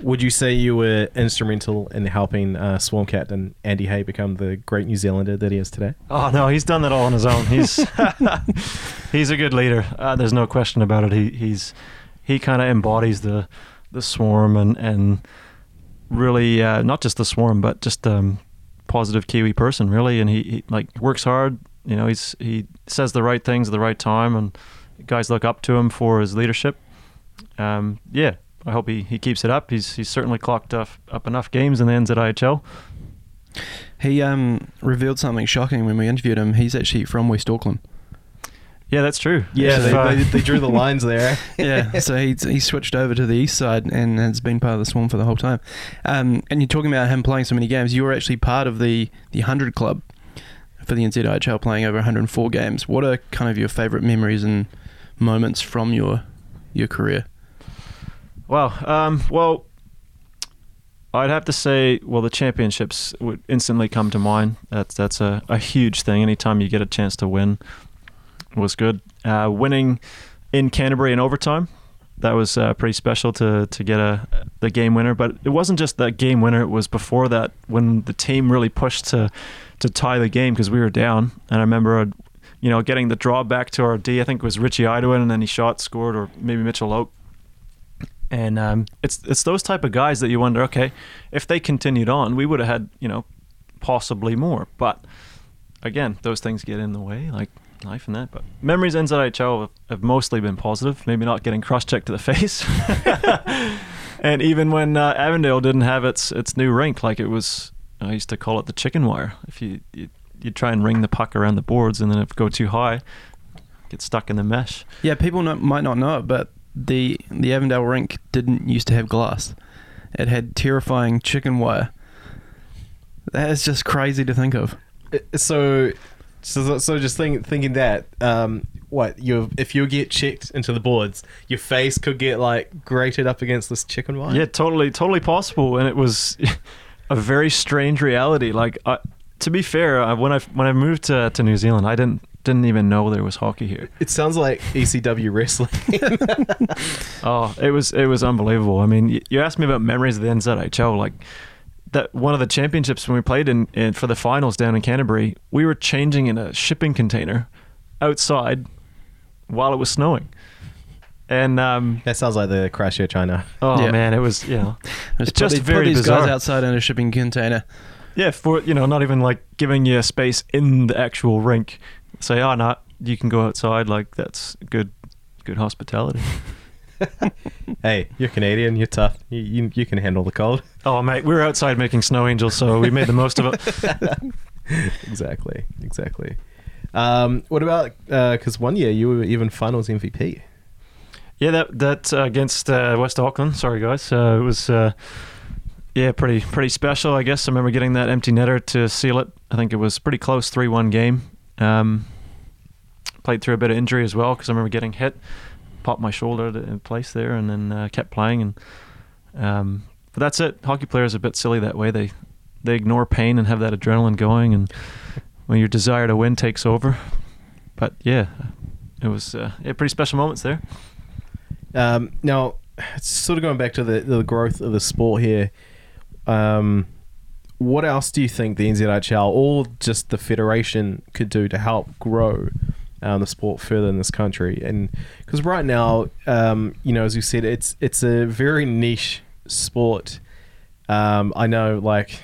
B: Would you say you were instrumental in helping uh, Swarm captain Andy Hay become the great New Zealander that he is today?
D: Oh no, he's done that all on his own. He's (laughs) (laughs) he's a good leader. Uh, there's no question about it. He he's he kind of embodies the the swarm and and really uh, not just the swarm, but just um, positive Kiwi person really. And he, he like works hard. You know, he's he says the right things at the right time, and guys look up to him for his leadership. Um, yeah, I hope he, he keeps it up. He's he's certainly clocked up, up enough games in the NZIHL.
C: He um, revealed something shocking when we interviewed him. He's actually from West Auckland.
D: Yeah, that's true.
B: Yeah, they,
D: uh,
B: they, they drew the (laughs) lines there.
C: yeah, so he he switched over to the east side and has been part of the Swarm for the whole time. Um, and you're talking about him playing so many games. You were actually part of the the hundred club for the NZIHL, playing over 104 games. What are kind of your favourite memories and moments from your your career?
D: Wow. Um, well, I'd have to say, well, the championships would instantly come to mind. That's that's a, a huge thing. Anytime you get a chance to win, was good. Uh, winning in Canterbury in overtime, that was uh, pretty special to to get a the game winner. But it wasn't just that game winner. It was before that when the team really pushed to to tie the game because we were down. And I remember. uh, you know, getting the draw back to our D, I think it was Richie Idwin, and then he shot, scored, or maybe Mitchell Oak and um, it's it's those type of guys that you wonder, okay, if they continued on, we would have had you know possibly more. But again, those things get in the way, like life and that. But memories NZHL have, have mostly been positive. Maybe not getting cross-checked to the (laughs) face. (laughs) and even when uh, Avondale didn't have its its new rink, like it was, I used to call it the chicken wire. If you you, you try and ring the puck around the boards, and then if go too high, get stuck in the mesh.
C: Yeah, people might not know it, but the the Avondale rink didn't used to have glass. It had terrifying chicken wire. That is just crazy to think of.
B: So, so, so just think, thinking that, um, what you if you get checked into the boards, your face could get like grated up against this chicken wire.
D: Yeah, totally, totally possible, and it was (laughs) a very strange reality. Like, I, to be fair, I, when I when I moved to, to New Zealand, I didn't didn't even know there was hockey here.
B: It sounds like ECW wrestling. (laughs)
D: Oh, it was it was unbelievable. I mean, you asked me about memories of the NZHL, like that one of the championships when we played in, in for the finals down in Canterbury, we were changing in a shipping container outside while it was snowing, and um,
B: that sounds like the crash here, China.
D: oh
C: Yeah.
D: man, it was you know
C: Just
D: It's just
C: put, the-
D: very
C: put these
D: bizarre.
C: guys outside in a shipping container.
D: yeah for you know not even like giving you a space in the actual rink. Say, oh no, you can go outside. Like that's good good hospitality. (laughs)
B: Hey, you're Canadian. You're tough. You, you you can handle the cold.
D: Oh mate, we were outside making snow angels, so we made the most of it. (laughs)
B: exactly, exactly. Um, what about because one year you were even finals MVP.
D: Yeah, that that uh, against uh, West Auckland. Sorry, guys. Uh, it was uh, yeah, pretty pretty special. I guess I remember getting that empty netter to seal it. I think it was pretty close, three one game. Um, played through a bit of injury as well because I remember getting hit, popped my shoulder in place there, and then uh, kept playing. And um, but that's it. Hockey players are a bit silly that way. They they ignore pain and have that adrenaline going, and when your desire to win takes over. But yeah, it was uh, yeah, pretty special moments there.
B: Um, now, sort of going back to the, the growth of the sport here, um, what else do you think the NZHL or just the federation could do to help grow um, the sport further in this country? And because right now, um, you know, as you said, it's it's a very niche sport. Um, I know, like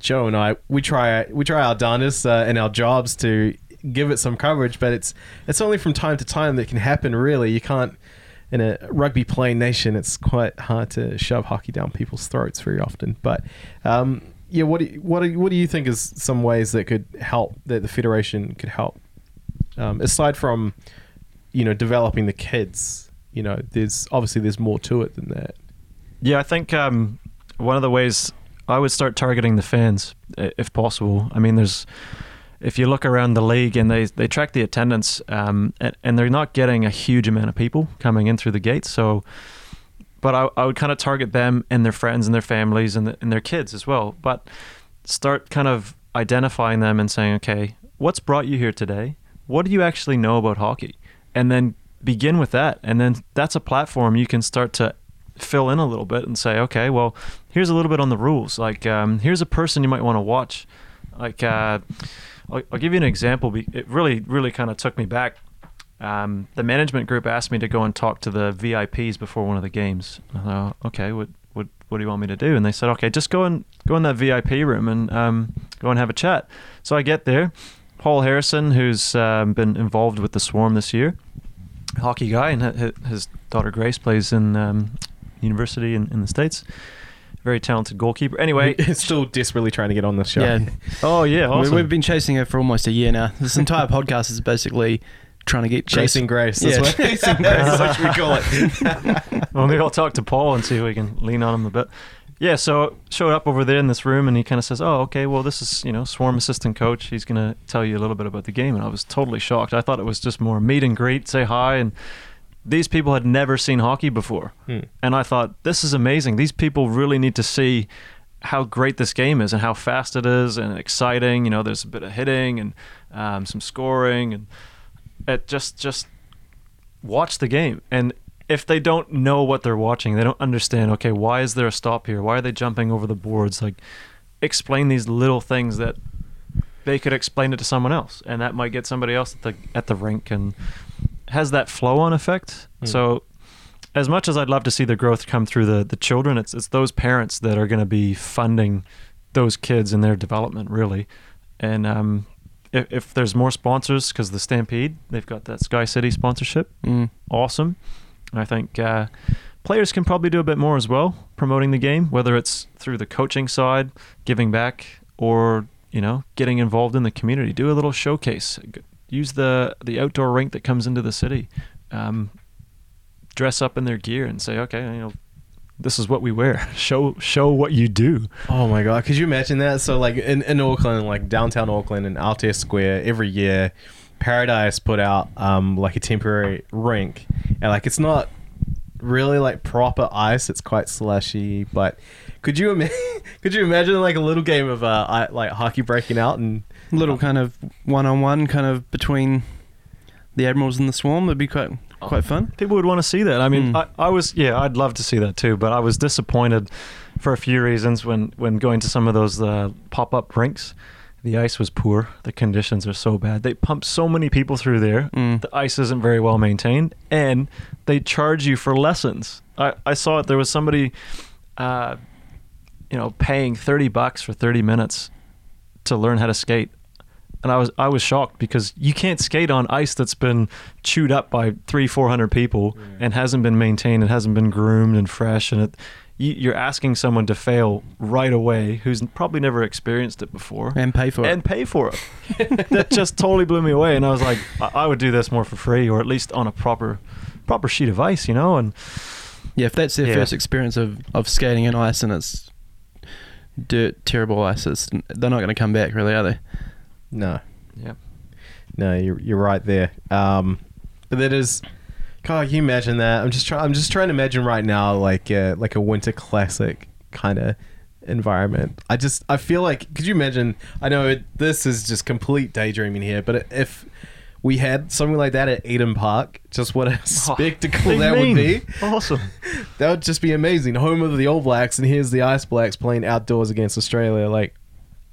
B: Joe and I, we try we try our darndest uh, in our jobs to give it some coverage, but it's it's only from time to time that can happen. Really, you can't in a rugby playing nation. It's quite hard to shove hockey down people's throats very often. But um, yeah, what do you, what do you, what do you think is some ways that could help that the federation could help um, aside from you know developing the kids? You know, there's obviously there's more to it than that.
D: Yeah, I think um, one of the ways I would start targeting the fans, if possible. I mean, there's if you look around the league and they they track the attendance, um, and, and they're not getting a huge amount of people coming in through the gates. So, but I, I would kind of target them and their friends and their families and, the, and their kids as well. But start kind of identifying them and saying, okay, what's brought you here today? What do you actually know about hockey? And then begin with that. And then that's a platform you can start to fill in a little bit and say, okay, well, here's a little bit on the rules. Like, um, here's a person you might want to watch. Like, uh, I'll, I'll give you an example. It really, really kind of took me back. Um, the management group asked me to go and talk to the VIPs before one of the games. I thought, okay, what, what, what do you want me to do? And they said, okay, just go and go in that VIP room and um, go and have a chat. So I get there. Paul Harrison, who's um, been involved with the Swarm this year, hockey guy, and his daughter Grace plays in um, university in, in the states. Very talented goalkeeper. Anyway, (laughs)
B: still desperately trying to get on this show.
C: Yeah. (laughs)
D: oh yeah, awesome.
C: We've been chasing her for almost a year now. This entire (laughs) podcast is basically trying to get
B: Chasing Grace. That's
C: Yeah.
B: Chasing Grace. That's what we call it.
D: well, maybe I'll talk to Paul and see if we can lean on him a bit. Yeah, so showed up over there in this room, and he kind of says, "Oh, okay. Well, this is you know Swarm assistant coach. He's gonna tell you a little bit about the game." And I was totally shocked. I thought it was just more meet and greet, say hi, and these people had never seen hockey before,
B: Hmm.
D: and I thought this is amazing. These people really need to see how great this game is and how fast it is and exciting. You know, there's a bit of hitting and um, some scoring, and it just just watch the game. And if they don't know what they're watching, they don't understand, okay, why is there a stop here? Why are they jumping over the boards? Like, explain these little things that they could explain it to someone else, and that might get somebody else at the at the rink and has that flow on effect.
B: Mm.
D: So, as much as I'd love to see the growth come through the the children, it's it's those parents that are going to be funding those kids in their development, really. And um, if, if there's more sponsors, because the Stampede, they've got that Sky City sponsorship,
C: Mm.
D: awesome. I think uh, players can probably do a bit more as well, promoting the game, whether it's through the coaching side, giving back, or you know, getting involved in the community. Do a little showcase. Use the the outdoor rink that comes into the city. Um, dress up in their gear and say, okay, you know, this is what we wear. (laughs) Show show what you do.
B: Oh my god, could you imagine that? So like in, in Auckland, like downtown Auckland and Aotea Square, every year, Paradice put out um like a temporary rink, and like it's not really like proper ice; it's quite slushy. But could you ima- (laughs) could you imagine like a little game of uh I, like hockey breaking out and
C: Little kind of one-on-one, kind of between the admirals and the swarm. That'd be quite quite fun.
D: People would want to see that. I mean,
C: Hmm.
D: I, I was yeah, I'd love to see that too, but I was disappointed for a few reasons when when going to some of those uh, pop up rinks. The ice was poor. The conditions are so bad. They pump so many people through there.
C: Mm.
D: The ice isn't very well maintained, and they charge you for lessons. I, I saw it. There was somebody, uh, you know, paying thirty bucks for thirty minutes to learn how to skate and I was I was shocked because you can't skate on ice that's been chewed up by three four hundred people and hasn't been maintained and hasn't been groomed and fresh and it you're asking someone to fail right away who's probably never experienced it before
C: And pay for it.
D: and pay for it. (laughs) that just totally blew me away, and I was like, I, I would do this more for free, or at least on a proper proper sheet of ice, you know. And
C: Yeah, if that's their
D: Yeah.
C: first experience of, of skating in ice and it's dirt, terrible ice, it's, they're not going to come back, really, are they?
B: no?
D: yeah,
B: No, you're you're right there. Um, but that is, God, can you imagine that? I'm just trying. I'm just trying to imagine right now, like uh, like a winter classic kind of environment. I just I feel like could you imagine? I know it, this is just complete daydreaming here, but if we had something like that at Eden Park, just what a (laughs) spectacle that would be.
D: awesome. (laughs)
B: That would just be amazing. Home of the All Blacks, and here's the Ice Blacks playing outdoors against Australia. Like,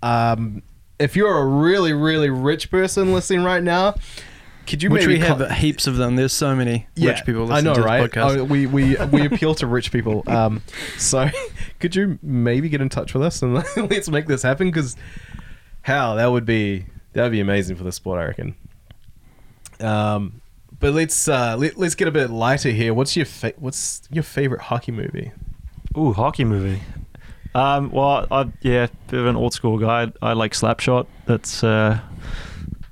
B: um, if you're a really, really rich person listening right now, could you
C: Which
B: maybe
C: we have
B: co-
C: heaps of them. There's so many rich people
B: I
C: listening
B: know,
C: to this
B: right?
C: podcast.
B: Oh, we we we appeal to rich people. (laughs) Um, so (laughs) could you maybe get in touch with us and (laughs) let's make this happen? Because how that would be that would be amazing for the sport, I reckon. Um, but let's uh, let, let's get a bit lighter here. What's your fa- what's your favorite hockey movie?
D: Ooh, hockey movie. Um, well, I, yeah, bit of an old school guy. I like Slapshot. That's uh,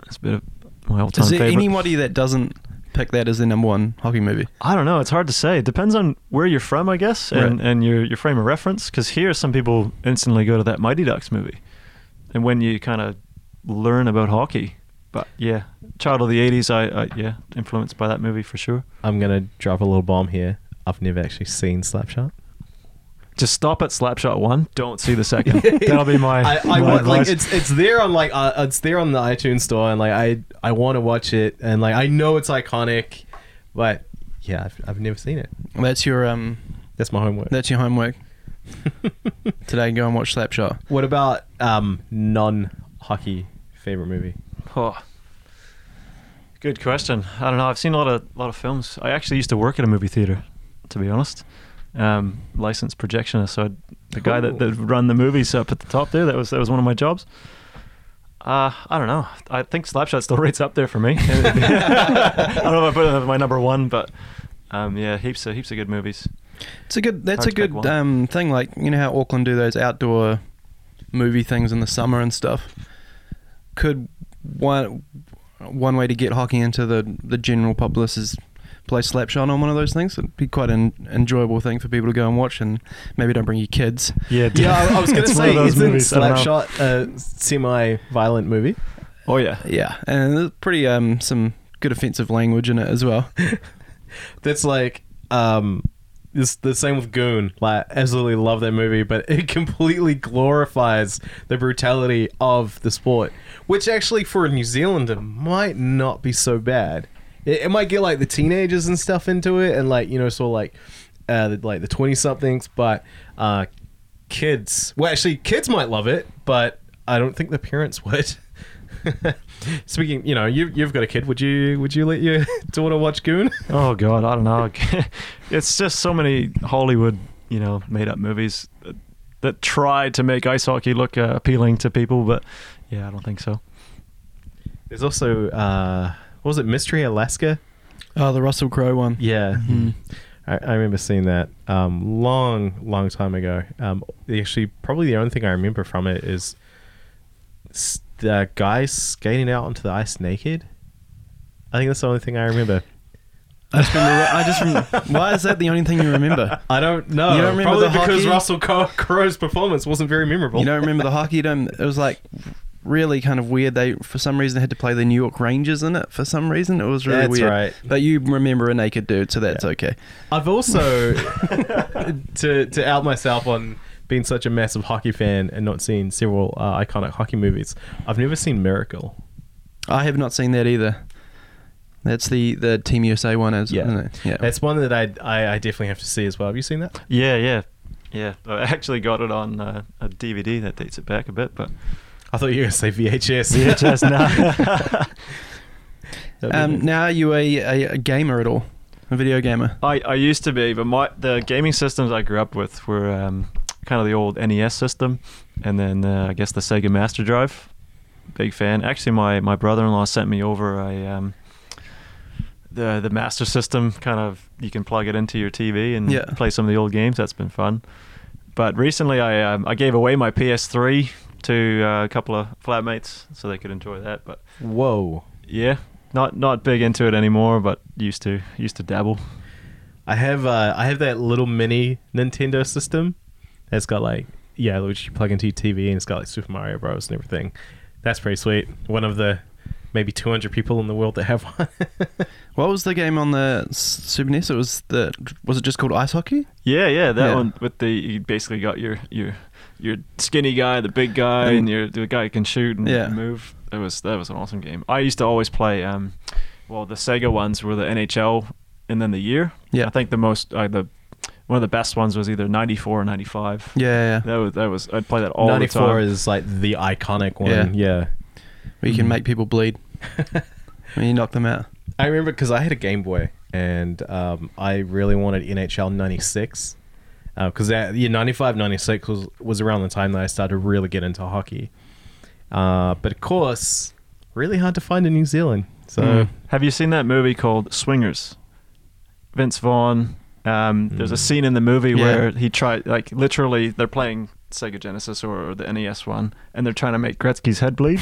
D: that's a bit of my all time
C: Is there
D: favorite.
C: anybody that doesn't pick that as their number one hockey movie?
D: I don't know. It's hard to say. It depends on where you're from, I guess, and,
C: Right.
D: and your your frame of reference. Because here, some people instantly go to that Mighty Ducks movie, and when you kind of learn about hockey. But yeah, child of the '80s. I, I yeah, influenced by that movie for sure.
B: I'm gonna drop a little bomb here. I've never actually seen Slapshot.
D: Just stop at Slapshot one. Don't see the second. (laughs) That'll be my.
B: I, I
D: my
B: want like it's it's there on like uh, it's there on the iTunes store and like I I want to watch it and like I know it's iconic, but yeah I've, I've never seen it.
C: That's your um.
B: That's my homework.
C: That's your homework. (laughs) Today, go and watch Slapshot.
B: what about um non hockey favorite movie?
D: Oh. Good question. I don't know. I've seen a lot of lot of films. I actually used to work at a movie theater, to be honest. Um, licensed projectionist. So I'd- the guy that, that run the movies up at the top there, that was that was one of my jobs. Uh, I don't know. I think Slapshot still (laughs) rates up there for me. (laughs) I don't know if I put it as my number one, but um, yeah, heaps of heaps of good movies.
C: It's a good. That's
D: Hard
C: a good um thing. Like you know how Auckland do those outdoor movie things in the summer and stuff. Could one one way to get hockey into the the general populace is play Slapshot on one of those things. It'd be quite an enjoyable thing for people to go and watch, and maybe don't bring your kids.
D: Yeah,
B: Yeah, I, I was (laughs) gonna say
D: of those
B: isn't
D: movies, I don't know.
B: Slapshot a semi-violent movie?
D: Oh yeah.
C: Yeah, and there's pretty um some good offensive language in it as well. (laughs)
B: That's like um this the same with Goon. Like absolutely love that movie, but it (laughs) completely glorifies the brutality of the sport, which actually for a New Zealander might not be so bad. It, it might get like the teenagers and stuff into it, and like you know, sort of like uh, the, like the twenty somethings, but uh, kids. Well, actually, kids might love it, but I don't think the parents would. (laughs) Speaking, you know, you you've got a kid. Would you would you let your (laughs) daughter watch Goon? (laughs)
D: Oh God, I don't know. it's just so many Hollywood, you know, made-up movies that, that try to make ice hockey look uh, appealing to people, but yeah, I don't think so.
B: There's also uh, what was it, Mystery Alaska?
C: Oh, the Russell Crowe one.
B: Yeah,
C: Mm.
B: I, I remember seeing that um, long, long time ago. Um, actually, probably the only thing I remember from it is the guys skating out onto the ice naked. I think that's the only thing I remember.
C: I just remember. I just remember. Why is that the only thing you remember? (laughs)
B: I don't know.
C: You don't remember
B: Probably
C: the
B: because
C: hockey?
B: Russell Crowe's performance wasn't very memorable.
C: You don't remember the hockey? You don't. It was like really kind of weird. They for some reason had to play the New York Rangers in it. For some reason, it was really
B: That's
C: weird.
B: right.
C: But you remember a naked dude, so that's
B: Yeah.
C: okay.
B: I've also (laughs) (laughs) to to out myself on being such a massive hockey fan and not seeing several uh, iconic hockey movies. I've never seen Miracle.
C: I have not seen that either. That's the the Team USA one, is
B: Yeah.
C: isn't it? Yeah.
B: That's one that I, I I definitely have to see as well. Have you seen that?
D: Yeah, yeah, yeah. I actually got it on uh, a DVD that dates it back a bit, but
B: I thought you were going to say VHS.
D: VHS
B: no. (laughs)
C: Um, now, are you a, a, a gamer at all? A video gamer?
D: I, I used to be, but my the gaming systems I grew up with were um, kind of the old NES system, and then uh, I guess the Sega Master Drive. Big fan. Actually, my, my brother-in-law sent me over a um, the the Master System. Kind of you can plug it into your TV and
C: Yeah.
D: play some of the old games. That's been fun. But recently, I um, I gave away my PS3 to uh, a couple of flatmates so they could enjoy that. But
B: Whoa.
D: yeah, not not big into it anymore, but used to used to dabble.
B: I have uh, I have that little mini Nintendo system that's got like yeah, which you plug into your TV and it's got like Super Mario Bros and everything. That's pretty sweet. One of the maybe 200 people in the world that have (laughs) one.
C: What was the game on the S- Super NES? It was the was it just called ice hockey?
D: Yeah, yeah, that
C: Yeah.
D: one with the you basically got your your your skinny guy, the big guy,
C: And-
D: and your the guy who can shoot and
C: Yeah.
D: move. That was that was an awesome game. I used to always play. Um, well, the Sega ones were the NHL, and then the year.
C: Yeah.
D: I think the most uh, the one of the best ones was either '94 or '95.
C: Yeah, yeah.
D: That was that was I'd play that all the
B: 94
D: time.
B: is like the iconic one.
C: Yeah.
B: yeah.
C: Where you can
B: Mhm.
C: make people bleed (laughs) when you knock them out.
B: I remember because I had a Game Boy and um, I really wanted NHL 96. Because uh, yeah, 95, 96 was, was around the time that I started to really get into hockey. Uh, but of course, really hard to find in New Zealand. So
C: Mm.
D: Have you seen that movie called Swingers? Vince Vaughn. Um, There's a
B: Mm.
D: scene in the movie
C: Yeah.
D: where he tried, like, literally, they're playing Sega Genesis or, or the NES one, and they're trying to make Gretzky's head bleed.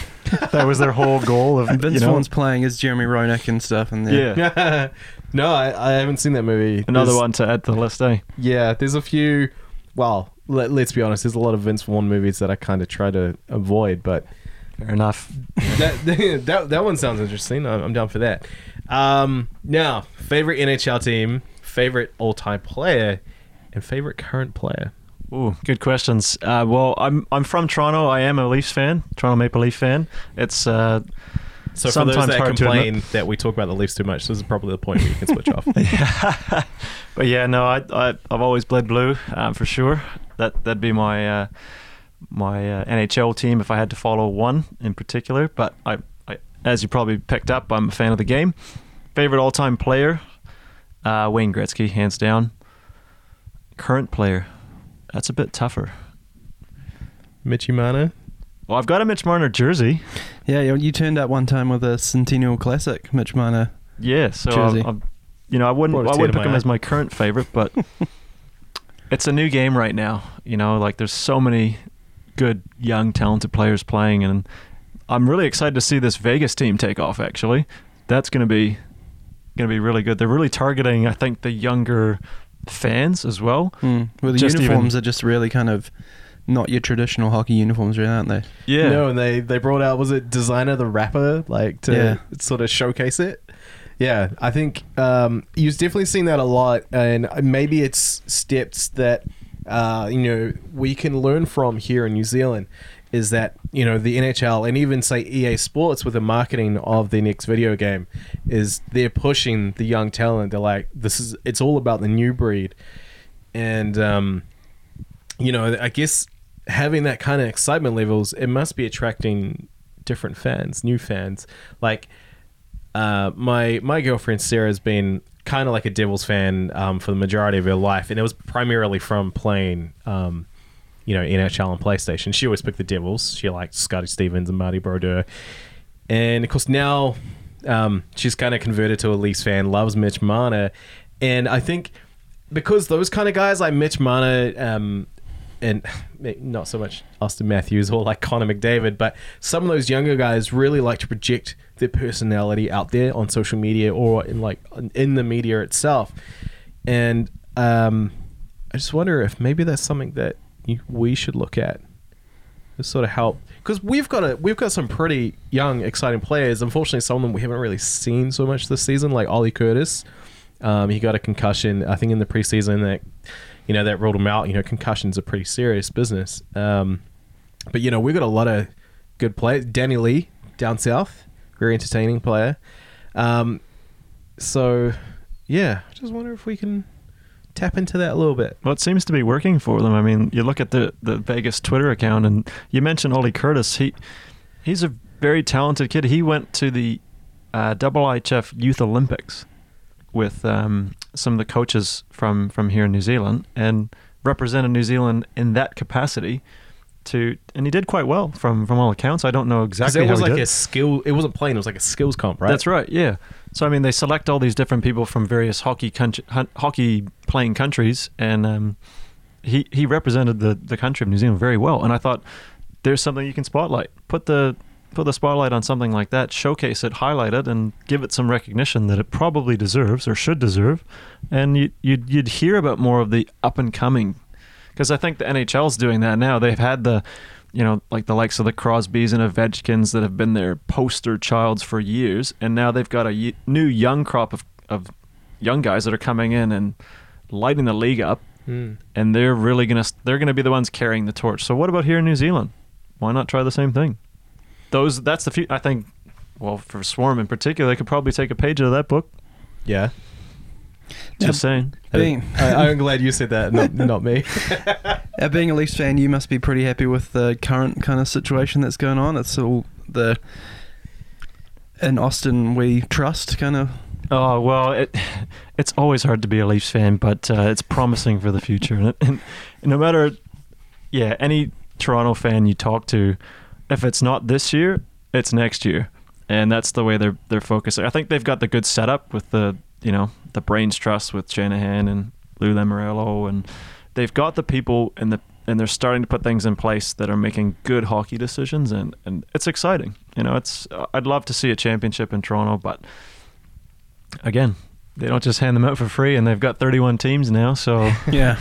D: that was their whole goal of
C: And Vince
D: you know,
C: Vaughn's playing as Jeremy Roenick and stuff, and they're-
D: Yeah. (laughs)
B: no, I, I haven't seen that movie.
D: Another
B: There's-
D: one to add to the list, eh?
B: Yeah, there's a few. Well, let, let's be honest. There's a lot of Vince Vaughn movies that I kind of try to avoid, but
D: Fair enough. (laughs)
B: that, that that one sounds interesting. I'm, I'm down for that. Um, now, favorite NHL team, favorite all-time player, and favorite current player.
D: Ooh, good questions. Uh, well, I'm I'm from Toronto. I am a Leafs fan, Toronto Maple Leaf fan. It's uh,
B: So for
D: Sometimes
B: those that
D: hard to
B: complain
D: admit.
B: that we talk about the Leafs too much, this is probably the point where you can switch off. (laughs)
D: yeah. but yeah, no, I, I I've always bled blue um, for sure. That that'd be my uh, my uh, NHL team if I had to follow one in particular. But I, I, as you probably picked up, I'm a fan of the game. Favorite all-time player, uh, Wayne Gretzky, hands down. Current player, that's a bit tougher.
B: Mitchy Marner.
D: Well, I've got a Mitch Marner jersey.
C: yeah. You, you turned up one time with a Centennial Classic, Mitch Marner.
D: Yeah, so
C: Jersey.
D: I'm, I'm, you know, I wouldn't,
B: Brought a
D: I wouldn't pick him
B: eye.
D: as my current favorite, but (laughs) it's a new game right now. You know, like there's so many good, young, talented players playing, and I'm really excited to see this Vegas team take off. Actually, that's going to be going to be really good. They're really targeting, I think, the younger fans as well.
C: Mm. Well, the
D: Just even-
C: uniforms are just really kind of not your traditional hockey uniforms, really, aren't they?
D: Yeah,
B: No, and they they brought out was it Desiigner the rapper like to
C: Yeah.
B: sort of showcase it. Yeah, I think um, you've definitely seen that a lot, and maybe it's steps that uh, you know we can learn from here in New Zealand. Is that you know the NHL and even say EA Sports with the marketing of the next video game is they're pushing the young talent. They're like this is it's all about the new breed, and um, you know I guess having that kind of excitement levels, it must be attracting different fans, new fans. Like uh, my my girlfriend Sarah's been kind of like a Devils fan um, for the majority of her life, and it was primarily from playing, um, you know, in NHL and PlayStation. She always picked the Devils. She liked Scotty Stevens and Marty Brodeur. and of course now um, she's kind of converted to a Leafs fan, loves Mitch Marner, and I think because those kind of guys like Mitch Marner. Um, and (sighs) not so much Auston Matthews or like Connor McDavid, but some of those younger guys really like to project their personality out there on social media or in like in the media itself. And um, I just wonder if maybe that's something that we should look at to sort of help because we've got a we've got some pretty young, exciting players. Unfortunately, some of them we haven't really seen so much this season, like Ollie Curtis. Um, he got a concussion, I think, in the preseason that you know that ruled him out. You know, concussions are pretty serious business. Um, but you know, we've got a lot of good players. Danny Lee down south, very entertaining player. Um, so yeah, I just wonder if we can tap into that a little bit.
D: Well, it seems to be working for them. I mean, you look at the the Vegas Twitter account, and you mentioned Ollie Curtis. He he's a very talented kid. He went to the uh, IIHF Youth Olympics with um, some of the coaches from from here in New Zealand and represented New Zealand in that capacity. To and he did quite well from from all accounts. I don't know exactly
B: it was like
D: did.
B: a skill. It wasn't playing. It was like a skills comp, right?
D: That's right. Yeah. So I mean, they select all these different people from various hockey country, hockey playing countries, and um, he he represented the the country of New Zealand very well. And I thought there's something you can spotlight. Put the put the spotlight on something like that, showcase it, highlight it, and give it some recognition that it probably deserves or should deserve. And you, you'd you'd hear about more of the up and coming, because I think the NHL's doing that now. They've had the you know, like the likes of the Crosbys and Ovechkins that have been their poster childs for years, and now they've got a y- new young crop of, of young guys that are coming in and lighting the league up,
B: Mm.
D: and they're really gonna they're gonna be the ones carrying the torch. So what about here in New Zealand? Why not try the same thing? Those that's the few I think. Well, for Swarm in particular, they could probably take a page out of that book.
B: Yeah.
D: Just saying.
C: Being, (laughs)
B: I, I'm glad you said that, not, not me. (laughs)
C: being a Leafs fan, you must be pretty happy with the current kind of situation that's going on. It's all the in Auston we trust kind of.
D: Oh well, it it's always hard to be a Leafs fan, but uh, it's promising for the future. And, and, and no matter, yeah, any Toronto fan you talk to, if it's not this year, it's next year, and that's the way they're they're focusing. I think they've got the good setup with the you know the brains trust with Shanahan and Lou Lamoriello, and they've got the people and the and they're starting to put things in place that are making good hockey decisions, and and it's exciting. You know, it's I'd love to see a championship in Toronto, but again, they don't just hand them out for free, and they've got 31 teams now. So (laughs)
C: Yeah,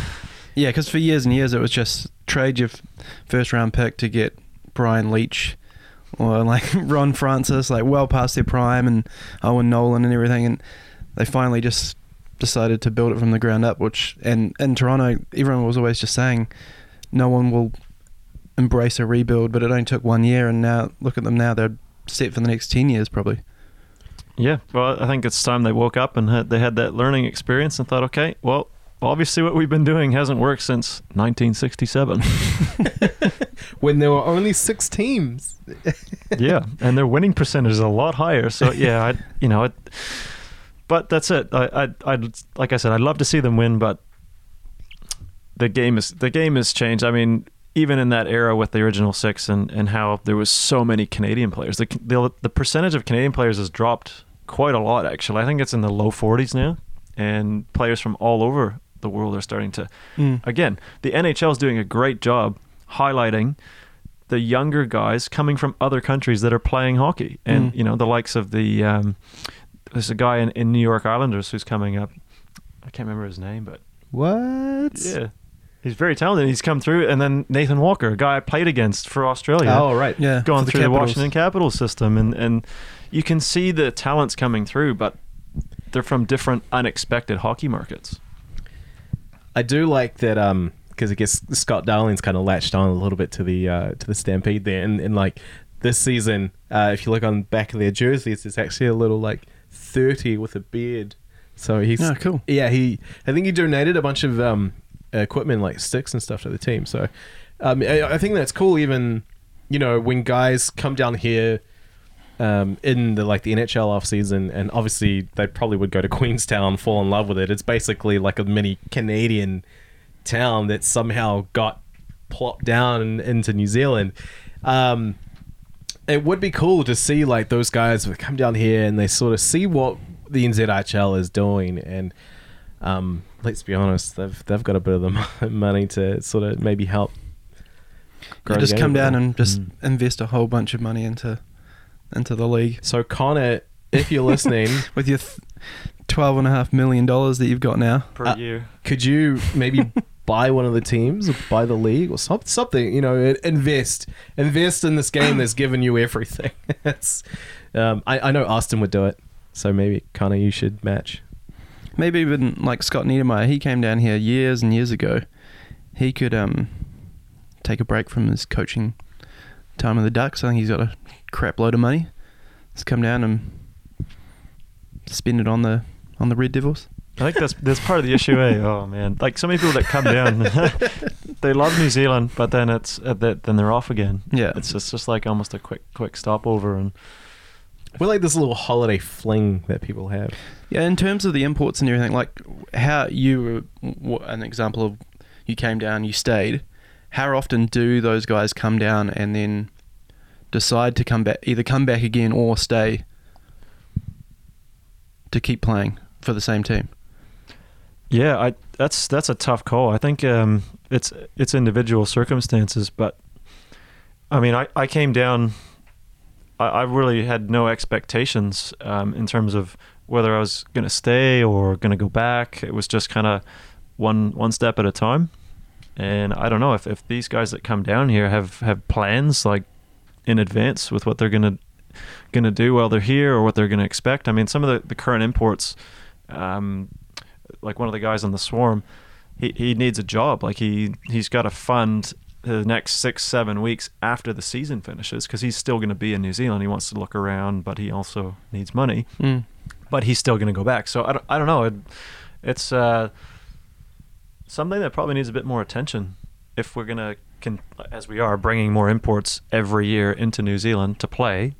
C: yeah, because for years and years it was just trade your first round pick to get Brian Leetch or like (laughs) Ron Francis, like well past their prime, and Owen Nolan and everything, and they finally just decided to build it from the ground up. Which and in Toronto, everyone was always just saying no one will embrace a rebuild, but it only took one year, and now look at them now; they're set for the next ten years probably.
D: yeah, well, I think it's time they woke up and had, they had that learning experience and thought, okay, well. Obviously, what we've been doing hasn't worked since 1967. (laughs)
B: when there were only six teams.
D: yeah, and their winning percentage is a lot higher. So yeah, I, you know, it, but that's it. I, I, I, like I said, I'd love to see them win, but the game is the game has changed. I mean, even in that era with the original six and, and how there was so many Canadian players, the, the the percentage of Canadian players has dropped quite a lot. Actually, I think it's in the low 40s now, and players from all over the world are starting to again, the NHL is doing a great job highlighting the younger guys coming from other countries that are playing hockey, and
C: Mm.
D: you know the likes of the um, there's a guy in, in New York Islanders who's coming up. I can't remember his name, but
B: What?
D: yeah, he's very talented. He's come through, and then Nathan Walker, a guy I played against for Australia,
B: Oh, right.
C: Yeah,
D: gone
C: for
D: through the
C: Capitals.
D: Washington Capitals system, and and you can see the talents coming through, but they're from different, unexpected hockey markets.
B: I do like that um because I guess Scott Darling's kind of latched on a little bit to the uh, to the Stampede there, and, and like this season, uh, if you look on the back of their jerseys, there's actually a little like thirty with a beard. So he's
C: Oh, cool.
B: Yeah, he I think he donated a bunch of um equipment like sticks and stuff to the team. So um, I, I think that's cool. Even you know when guys come down here. Um, in the like the NHL off season, and obviously they probably would go to (laughs) Queenstown, fall in love with it. It's basically like a mini Canadian town that somehow got plopped down into New Zealand. Um, it would be cool to see like those guys would come down here and they sort of see what the NZHL is doing and um, let's be honest, they've they've got a bit of the (laughs) money to sort of maybe help. grow
C: just come down and just
D: Mm.
C: invest a whole bunch of money into into the league
B: So Connor, if you're listening, (laughs)
C: with your th- twelve and a half million dollars that you've got now.
D: per
B: Uh,
D: year.
B: could you maybe (laughs) buy one of the teams or buy the league or some- something? You know, invest, invest in this game that's given you everything. (laughs) it's, um, I, I know Auston would do it, so maybe Connor, you should match.
C: Maybe even like Scott Niedermayer, he came down here years and years ago. He could um take a break from his coaching time of the Ducks. I think he's got a crap load of money. Let's come down and spend it on the on the Red Devils.
D: I think that's that's part of the issue, eh? Oh man, like so many people that come down, (laughs) they love New Zealand, but then it's uh, that then they're off again.
C: Yeah.
D: it's just just like almost a quick quick stopover, and
B: We're like this little holiday fling that people have.
C: Yeah, in terms of the imports and everything, like how you were an example of you came down, you stayed. How often do those guys come down and then decide to come back, either come back again or stay to keep playing for the same team?
D: Yeah, I that's that's a tough call. I think um, it's it's individual circumstances, but I mean, I I came down. I, I really had no expectations um, in terms of whether I was going to stay or going to go back. It was just kind of one one step at a time. And I don't know if, if these guys that come down here have, have plans like in advance with what they're gonna gonna do while they're here or what they're gonna expect. I mean, some of the, the current imports, um, like one of the guys on the swarm, he, he needs a job. Like he he's got to fund the next six seven weeks after the season finishes because he's still going to be in New Zealand. He wants to look around, but he also needs money.
C: Mm.
D: But he's still going to go back. So I don't, I don't know. It, it's uh, something that probably needs a bit more attention if we're going to, con- as we are, bringing more imports every year into New Zealand to play.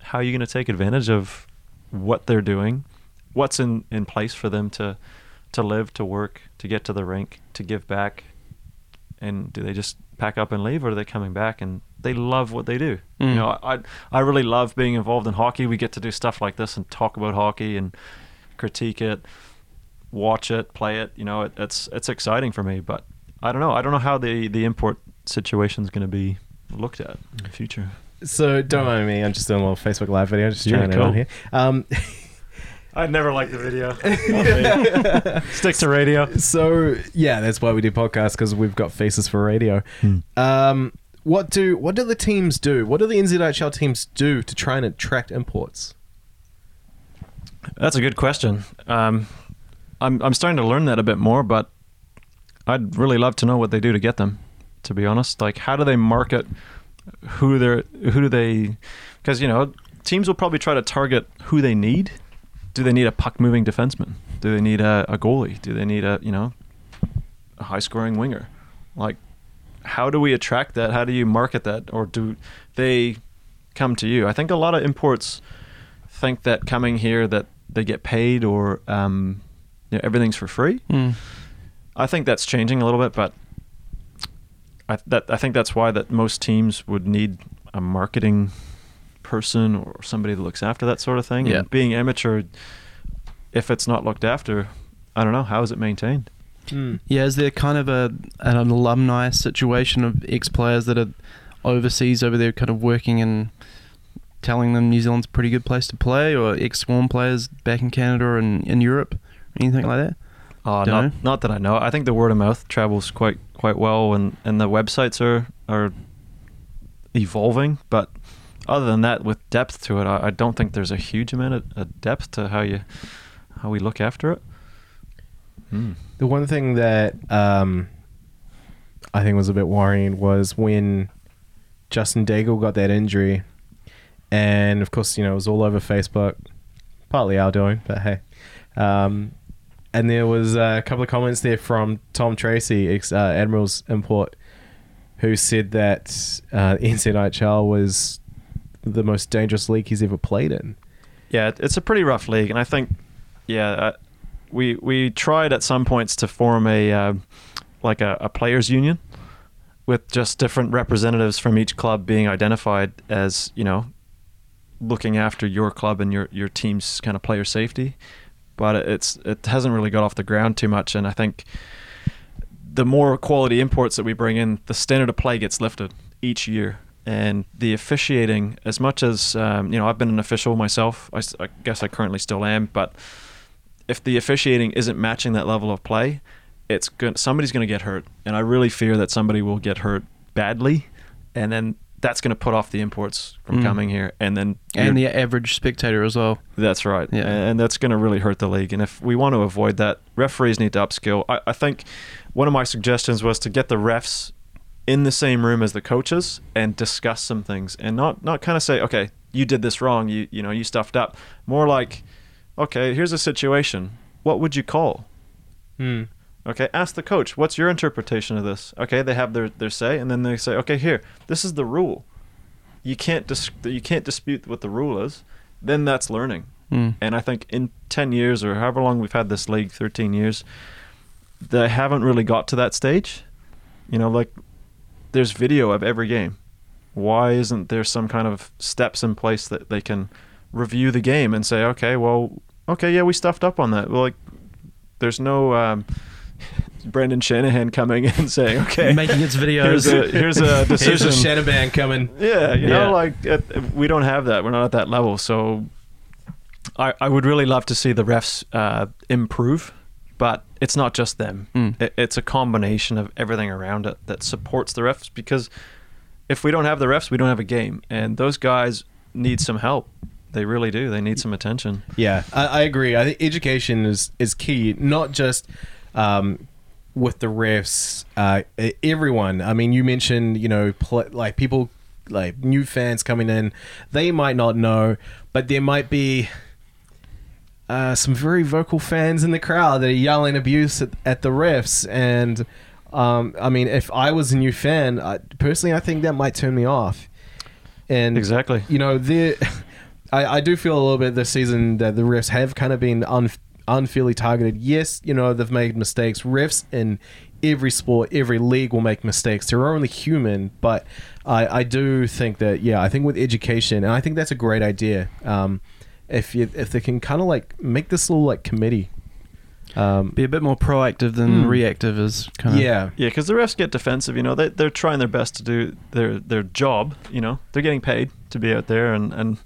D: How are you going to take advantage of what they're doing? What's in, in place for them to to live, to work, to get to the rink, to give back? And do they just pack up and leave, or are they coming back and they love what they do? You
C: Mm.
D: know, I I really love being involved in hockey. We get to do stuff like this and talk about hockey and critique it, watch it, play it. You know, it, it's it's exciting for me. But I don't know. I don't know how the the import situation is going to be looked at in the future.
B: So don't mind me. I'm just doing a little Facebook Live video, just
D: Yeah,
B: trying it on here. Um, (laughs)
D: I'd never liked the video. (laughs) (laughs) Stick to radio.
B: so yeah, that's why we do podcasts because we've got faces for radio.
D: Hmm.
B: Um, what do what do the teams do? What do the NZHL teams do to try and attract imports?
D: That's a good question. Um, I'm I'm starting to learn that a bit more, but I'd really love to know what they do to get them. To be honest, like how do they market? Who they're who do they? Because you know teams will probably try to target who they need. Do they need a puck moving defenseman? Do they need a, a goalie? Do they need a you know a high scoring winger? Like how do we attract that? How do you market that? Or do they come to you? I think a lot of imports think that coming here that they get paid or um, you know, everything's for free.
C: Mm.
D: I think that's changing a little bit, but I that I think that's why that most teams would need a marketing person or somebody that looks after that sort of thing.
C: Yeah.
D: And being amateur, if it's not looked after, I don't know how is it maintained.
B: Hmm.
C: Yeah, is there kind of a an alumni situation of ex players that are overseas over there, kind of working and telling them New Zealand's a pretty good place to play, or ex Swarm players back in Canada or in, in Europe, anything like that?
D: Uh,
C: Dunno.
D: not not that I know. I think the word of mouth travels quite quite well, and, and the websites are are evolving. But other than that, with depth to it, I, I don't think there's a huge amount of, of depth to how you how we look after it. Hmm.
B: The one thing that um, I think was a bit worrying was when Justin Daigle got that injury, and of course, you know, it was all over Facebook, partly our doing, but hey. Um, and there was a couple of comments there from Tom Tracy, ex uh, Admiral's import, who said that uh, NZIHL was the most dangerous league he's ever played in.
D: Yeah, it's a pretty rough league, and I think, yeah, uh, we we tried at some points to form a uh, like a, a players union, with just different representatives from each club being identified as you know looking after your club and your your team's kind of player safety. But it's it hasn't really got off the ground too much, and I think the more quality imports that we bring in, the standard of play gets lifted each year. And the officiating, as much as um, you know, I've been an official myself. I guess I currently still am, but if the officiating isn't matching that level of play, it's good. Somebody's going to get hurt, and I really fear that somebody will get hurt badly, and then that's going to put off the imports from
C: Mm.
D: coming here, and then
C: and the average spectator as well.
D: that's right.
C: Yeah.
D: And that's going to really hurt the league. And if we want to avoid that, referees need to upskill. I, I think one of my suggestions was to get the refs in the same room as the coaches and discuss some things and not, not kind of say, okay, you did this wrong. You, you know, you stuffed up. More like, okay, here's a situation. What would you call?
B: Hmm.
D: Okay, ask the coach, what's your interpretation of this? Okay, they have their, their say, and then they say, okay, here, this is the rule. You can't dis- you can't dispute what the rule is. Then that's learning.
C: Mm.
D: And I think in 10 years or however long we've had this league, 13 years, they haven't really got to that stage. You know, like there's video of every game. Why isn't there some kind of steps in place that they can review the game and say, okay, well, okay, yeah, we stuffed up on that. Well, like, there's no um, (laughs) Brendan Shanahan coming (laughs) and saying, okay,
C: Making its videos.
D: here's a here's a (laughs)
B: Here's
D: decision.
B: a shadow band coming.
D: Yeah, you
C: Yeah.
D: know, like uh, we don't have that. We're not at that level. So I, I would really love to see the refs uh, improve, but it's not just them.
C: Mm.
D: It, it's a combination of everything around it that supports the refs because if we don't have the refs, we don't have a game. And those guys need some help. They really do. They need some attention.
B: Yeah, I, I agree. I think education is is key, not just um, with the refs. Uh, everyone. I mean, you mentioned you know pl- like people like new fans coming in. They might not know, but there might be. Uh, some very vocal fans in the crowd that are yelling abuse at, at the refs, and um, I mean, if I was a new fan, I, personally, I think that might turn me off. And
D: Exactly.
B: you know, there, (laughs) I, I do feel a little bit this season that the refs have kind of been un, unfairly targeted. Yes, you know, they've made mistakes. Refs in every sport, every league will make mistakes. They're only human, but I, I do think that, yeah, I think with education, and I think that's a great idea. Um, if you, if they can kind of like make this little like committee. Um,
C: Be a bit more proactive than
B: Mm.
C: reactive is kind of.
B: yeah.
D: Yeah, because the refs get defensive. You know, they they're trying their best to do their their job. You know, they're getting paid to be out there, and and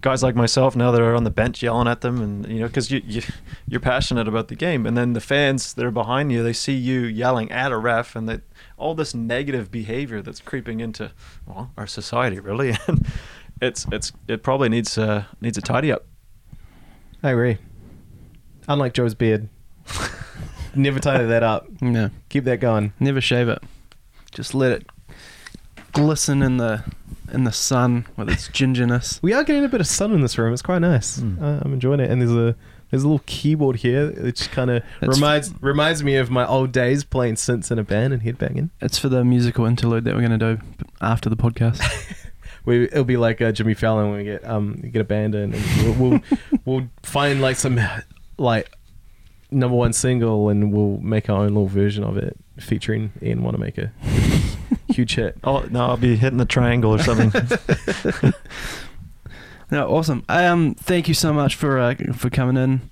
D: guys like myself now that are on the bench yelling at them, and you know, because you you you're passionate about the game, and then the fans that are behind you, they see you yelling at a ref, and that all this negative behavior that's creeping into well our society really, (laughs) and it's it's it probably needs uh needs a tidy up.
B: I agree. Unlike Joe's beard. (laughs) Never tidy that up.
C: No,
B: Keep that going.
C: never shave it. Just let it glisten in the in the sun with its (laughs) gingerness.
B: We are getting a bit of sun in this room. It's quite nice.
D: Mm.
B: Uh, I'm enjoying it. And there's a there's a little keyboard here. It just kind of
C: That's-
B: reminds reminds me of my old days playing synths in a band and headbanging.
C: It's for the musical interlude that we're going to do after the podcast. (laughs)
B: We it'll be like uh, Jimmy Fallon when we get um get a band in and we'll we'll, (laughs) we'll find like some like number one single and we'll make our own little version of it featuring Ian Wannamaker. (laughs) Huge hit.
D: Oh no, I'll be hitting the triangle or something. (laughs)
C: no, awesome. Um, thank you so much for uh, for coming in,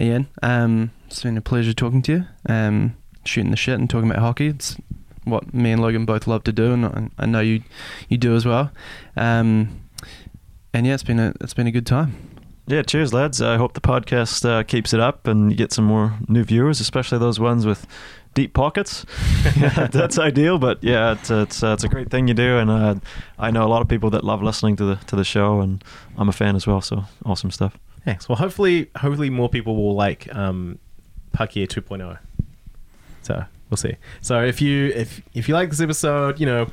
C: Ian. Um, it's been a pleasure talking to you. Um, shooting the shit and talking about hockey. It's what me and Logan both love to do, and I, I know you you do as well. Um, and yeah, it's been a it's been a good time.
D: Yeah, cheers, lads. I hope the podcast uh, keeps it up and you get some more new viewers, especially those ones with deep pockets. (laughs) (laughs) yeah, that's ideal. But yeah, it's it's, uh, it's a great thing you do, and uh, I know a lot of people that love listening to the to the show, and I'm a fan as well. So awesome stuff.
B: Thanks. Well, hopefully, hopefully more people will like um, Puck Yeah 2.0. So we'll see. So if you if if you like this episode, you know,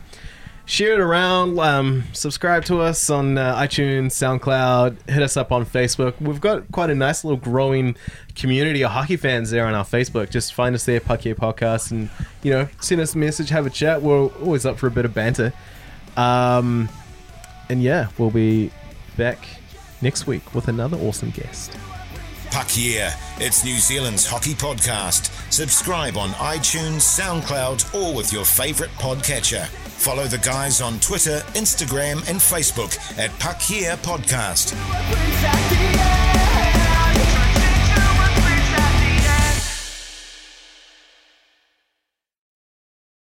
B: share it around. Um, subscribe to us on uh, iTunes, SoundCloud. Hit us up on Facebook. We've got quite a nice little growing community of hockey fans there on our Facebook. Just find us there, Puck Podcast, and you know, send us a message, have a chat. We're always up for a bit of banter. Um, and yeah, we'll be back next week with another awesome guest.
A: Puck Yeah, it's New Zealand's hockey podcast. Subscribe on iTunes, SoundCloud, or with your favourite podcatcher. Follow the guys on Twitter, Instagram, and Facebook at Puck Yeah Podcast.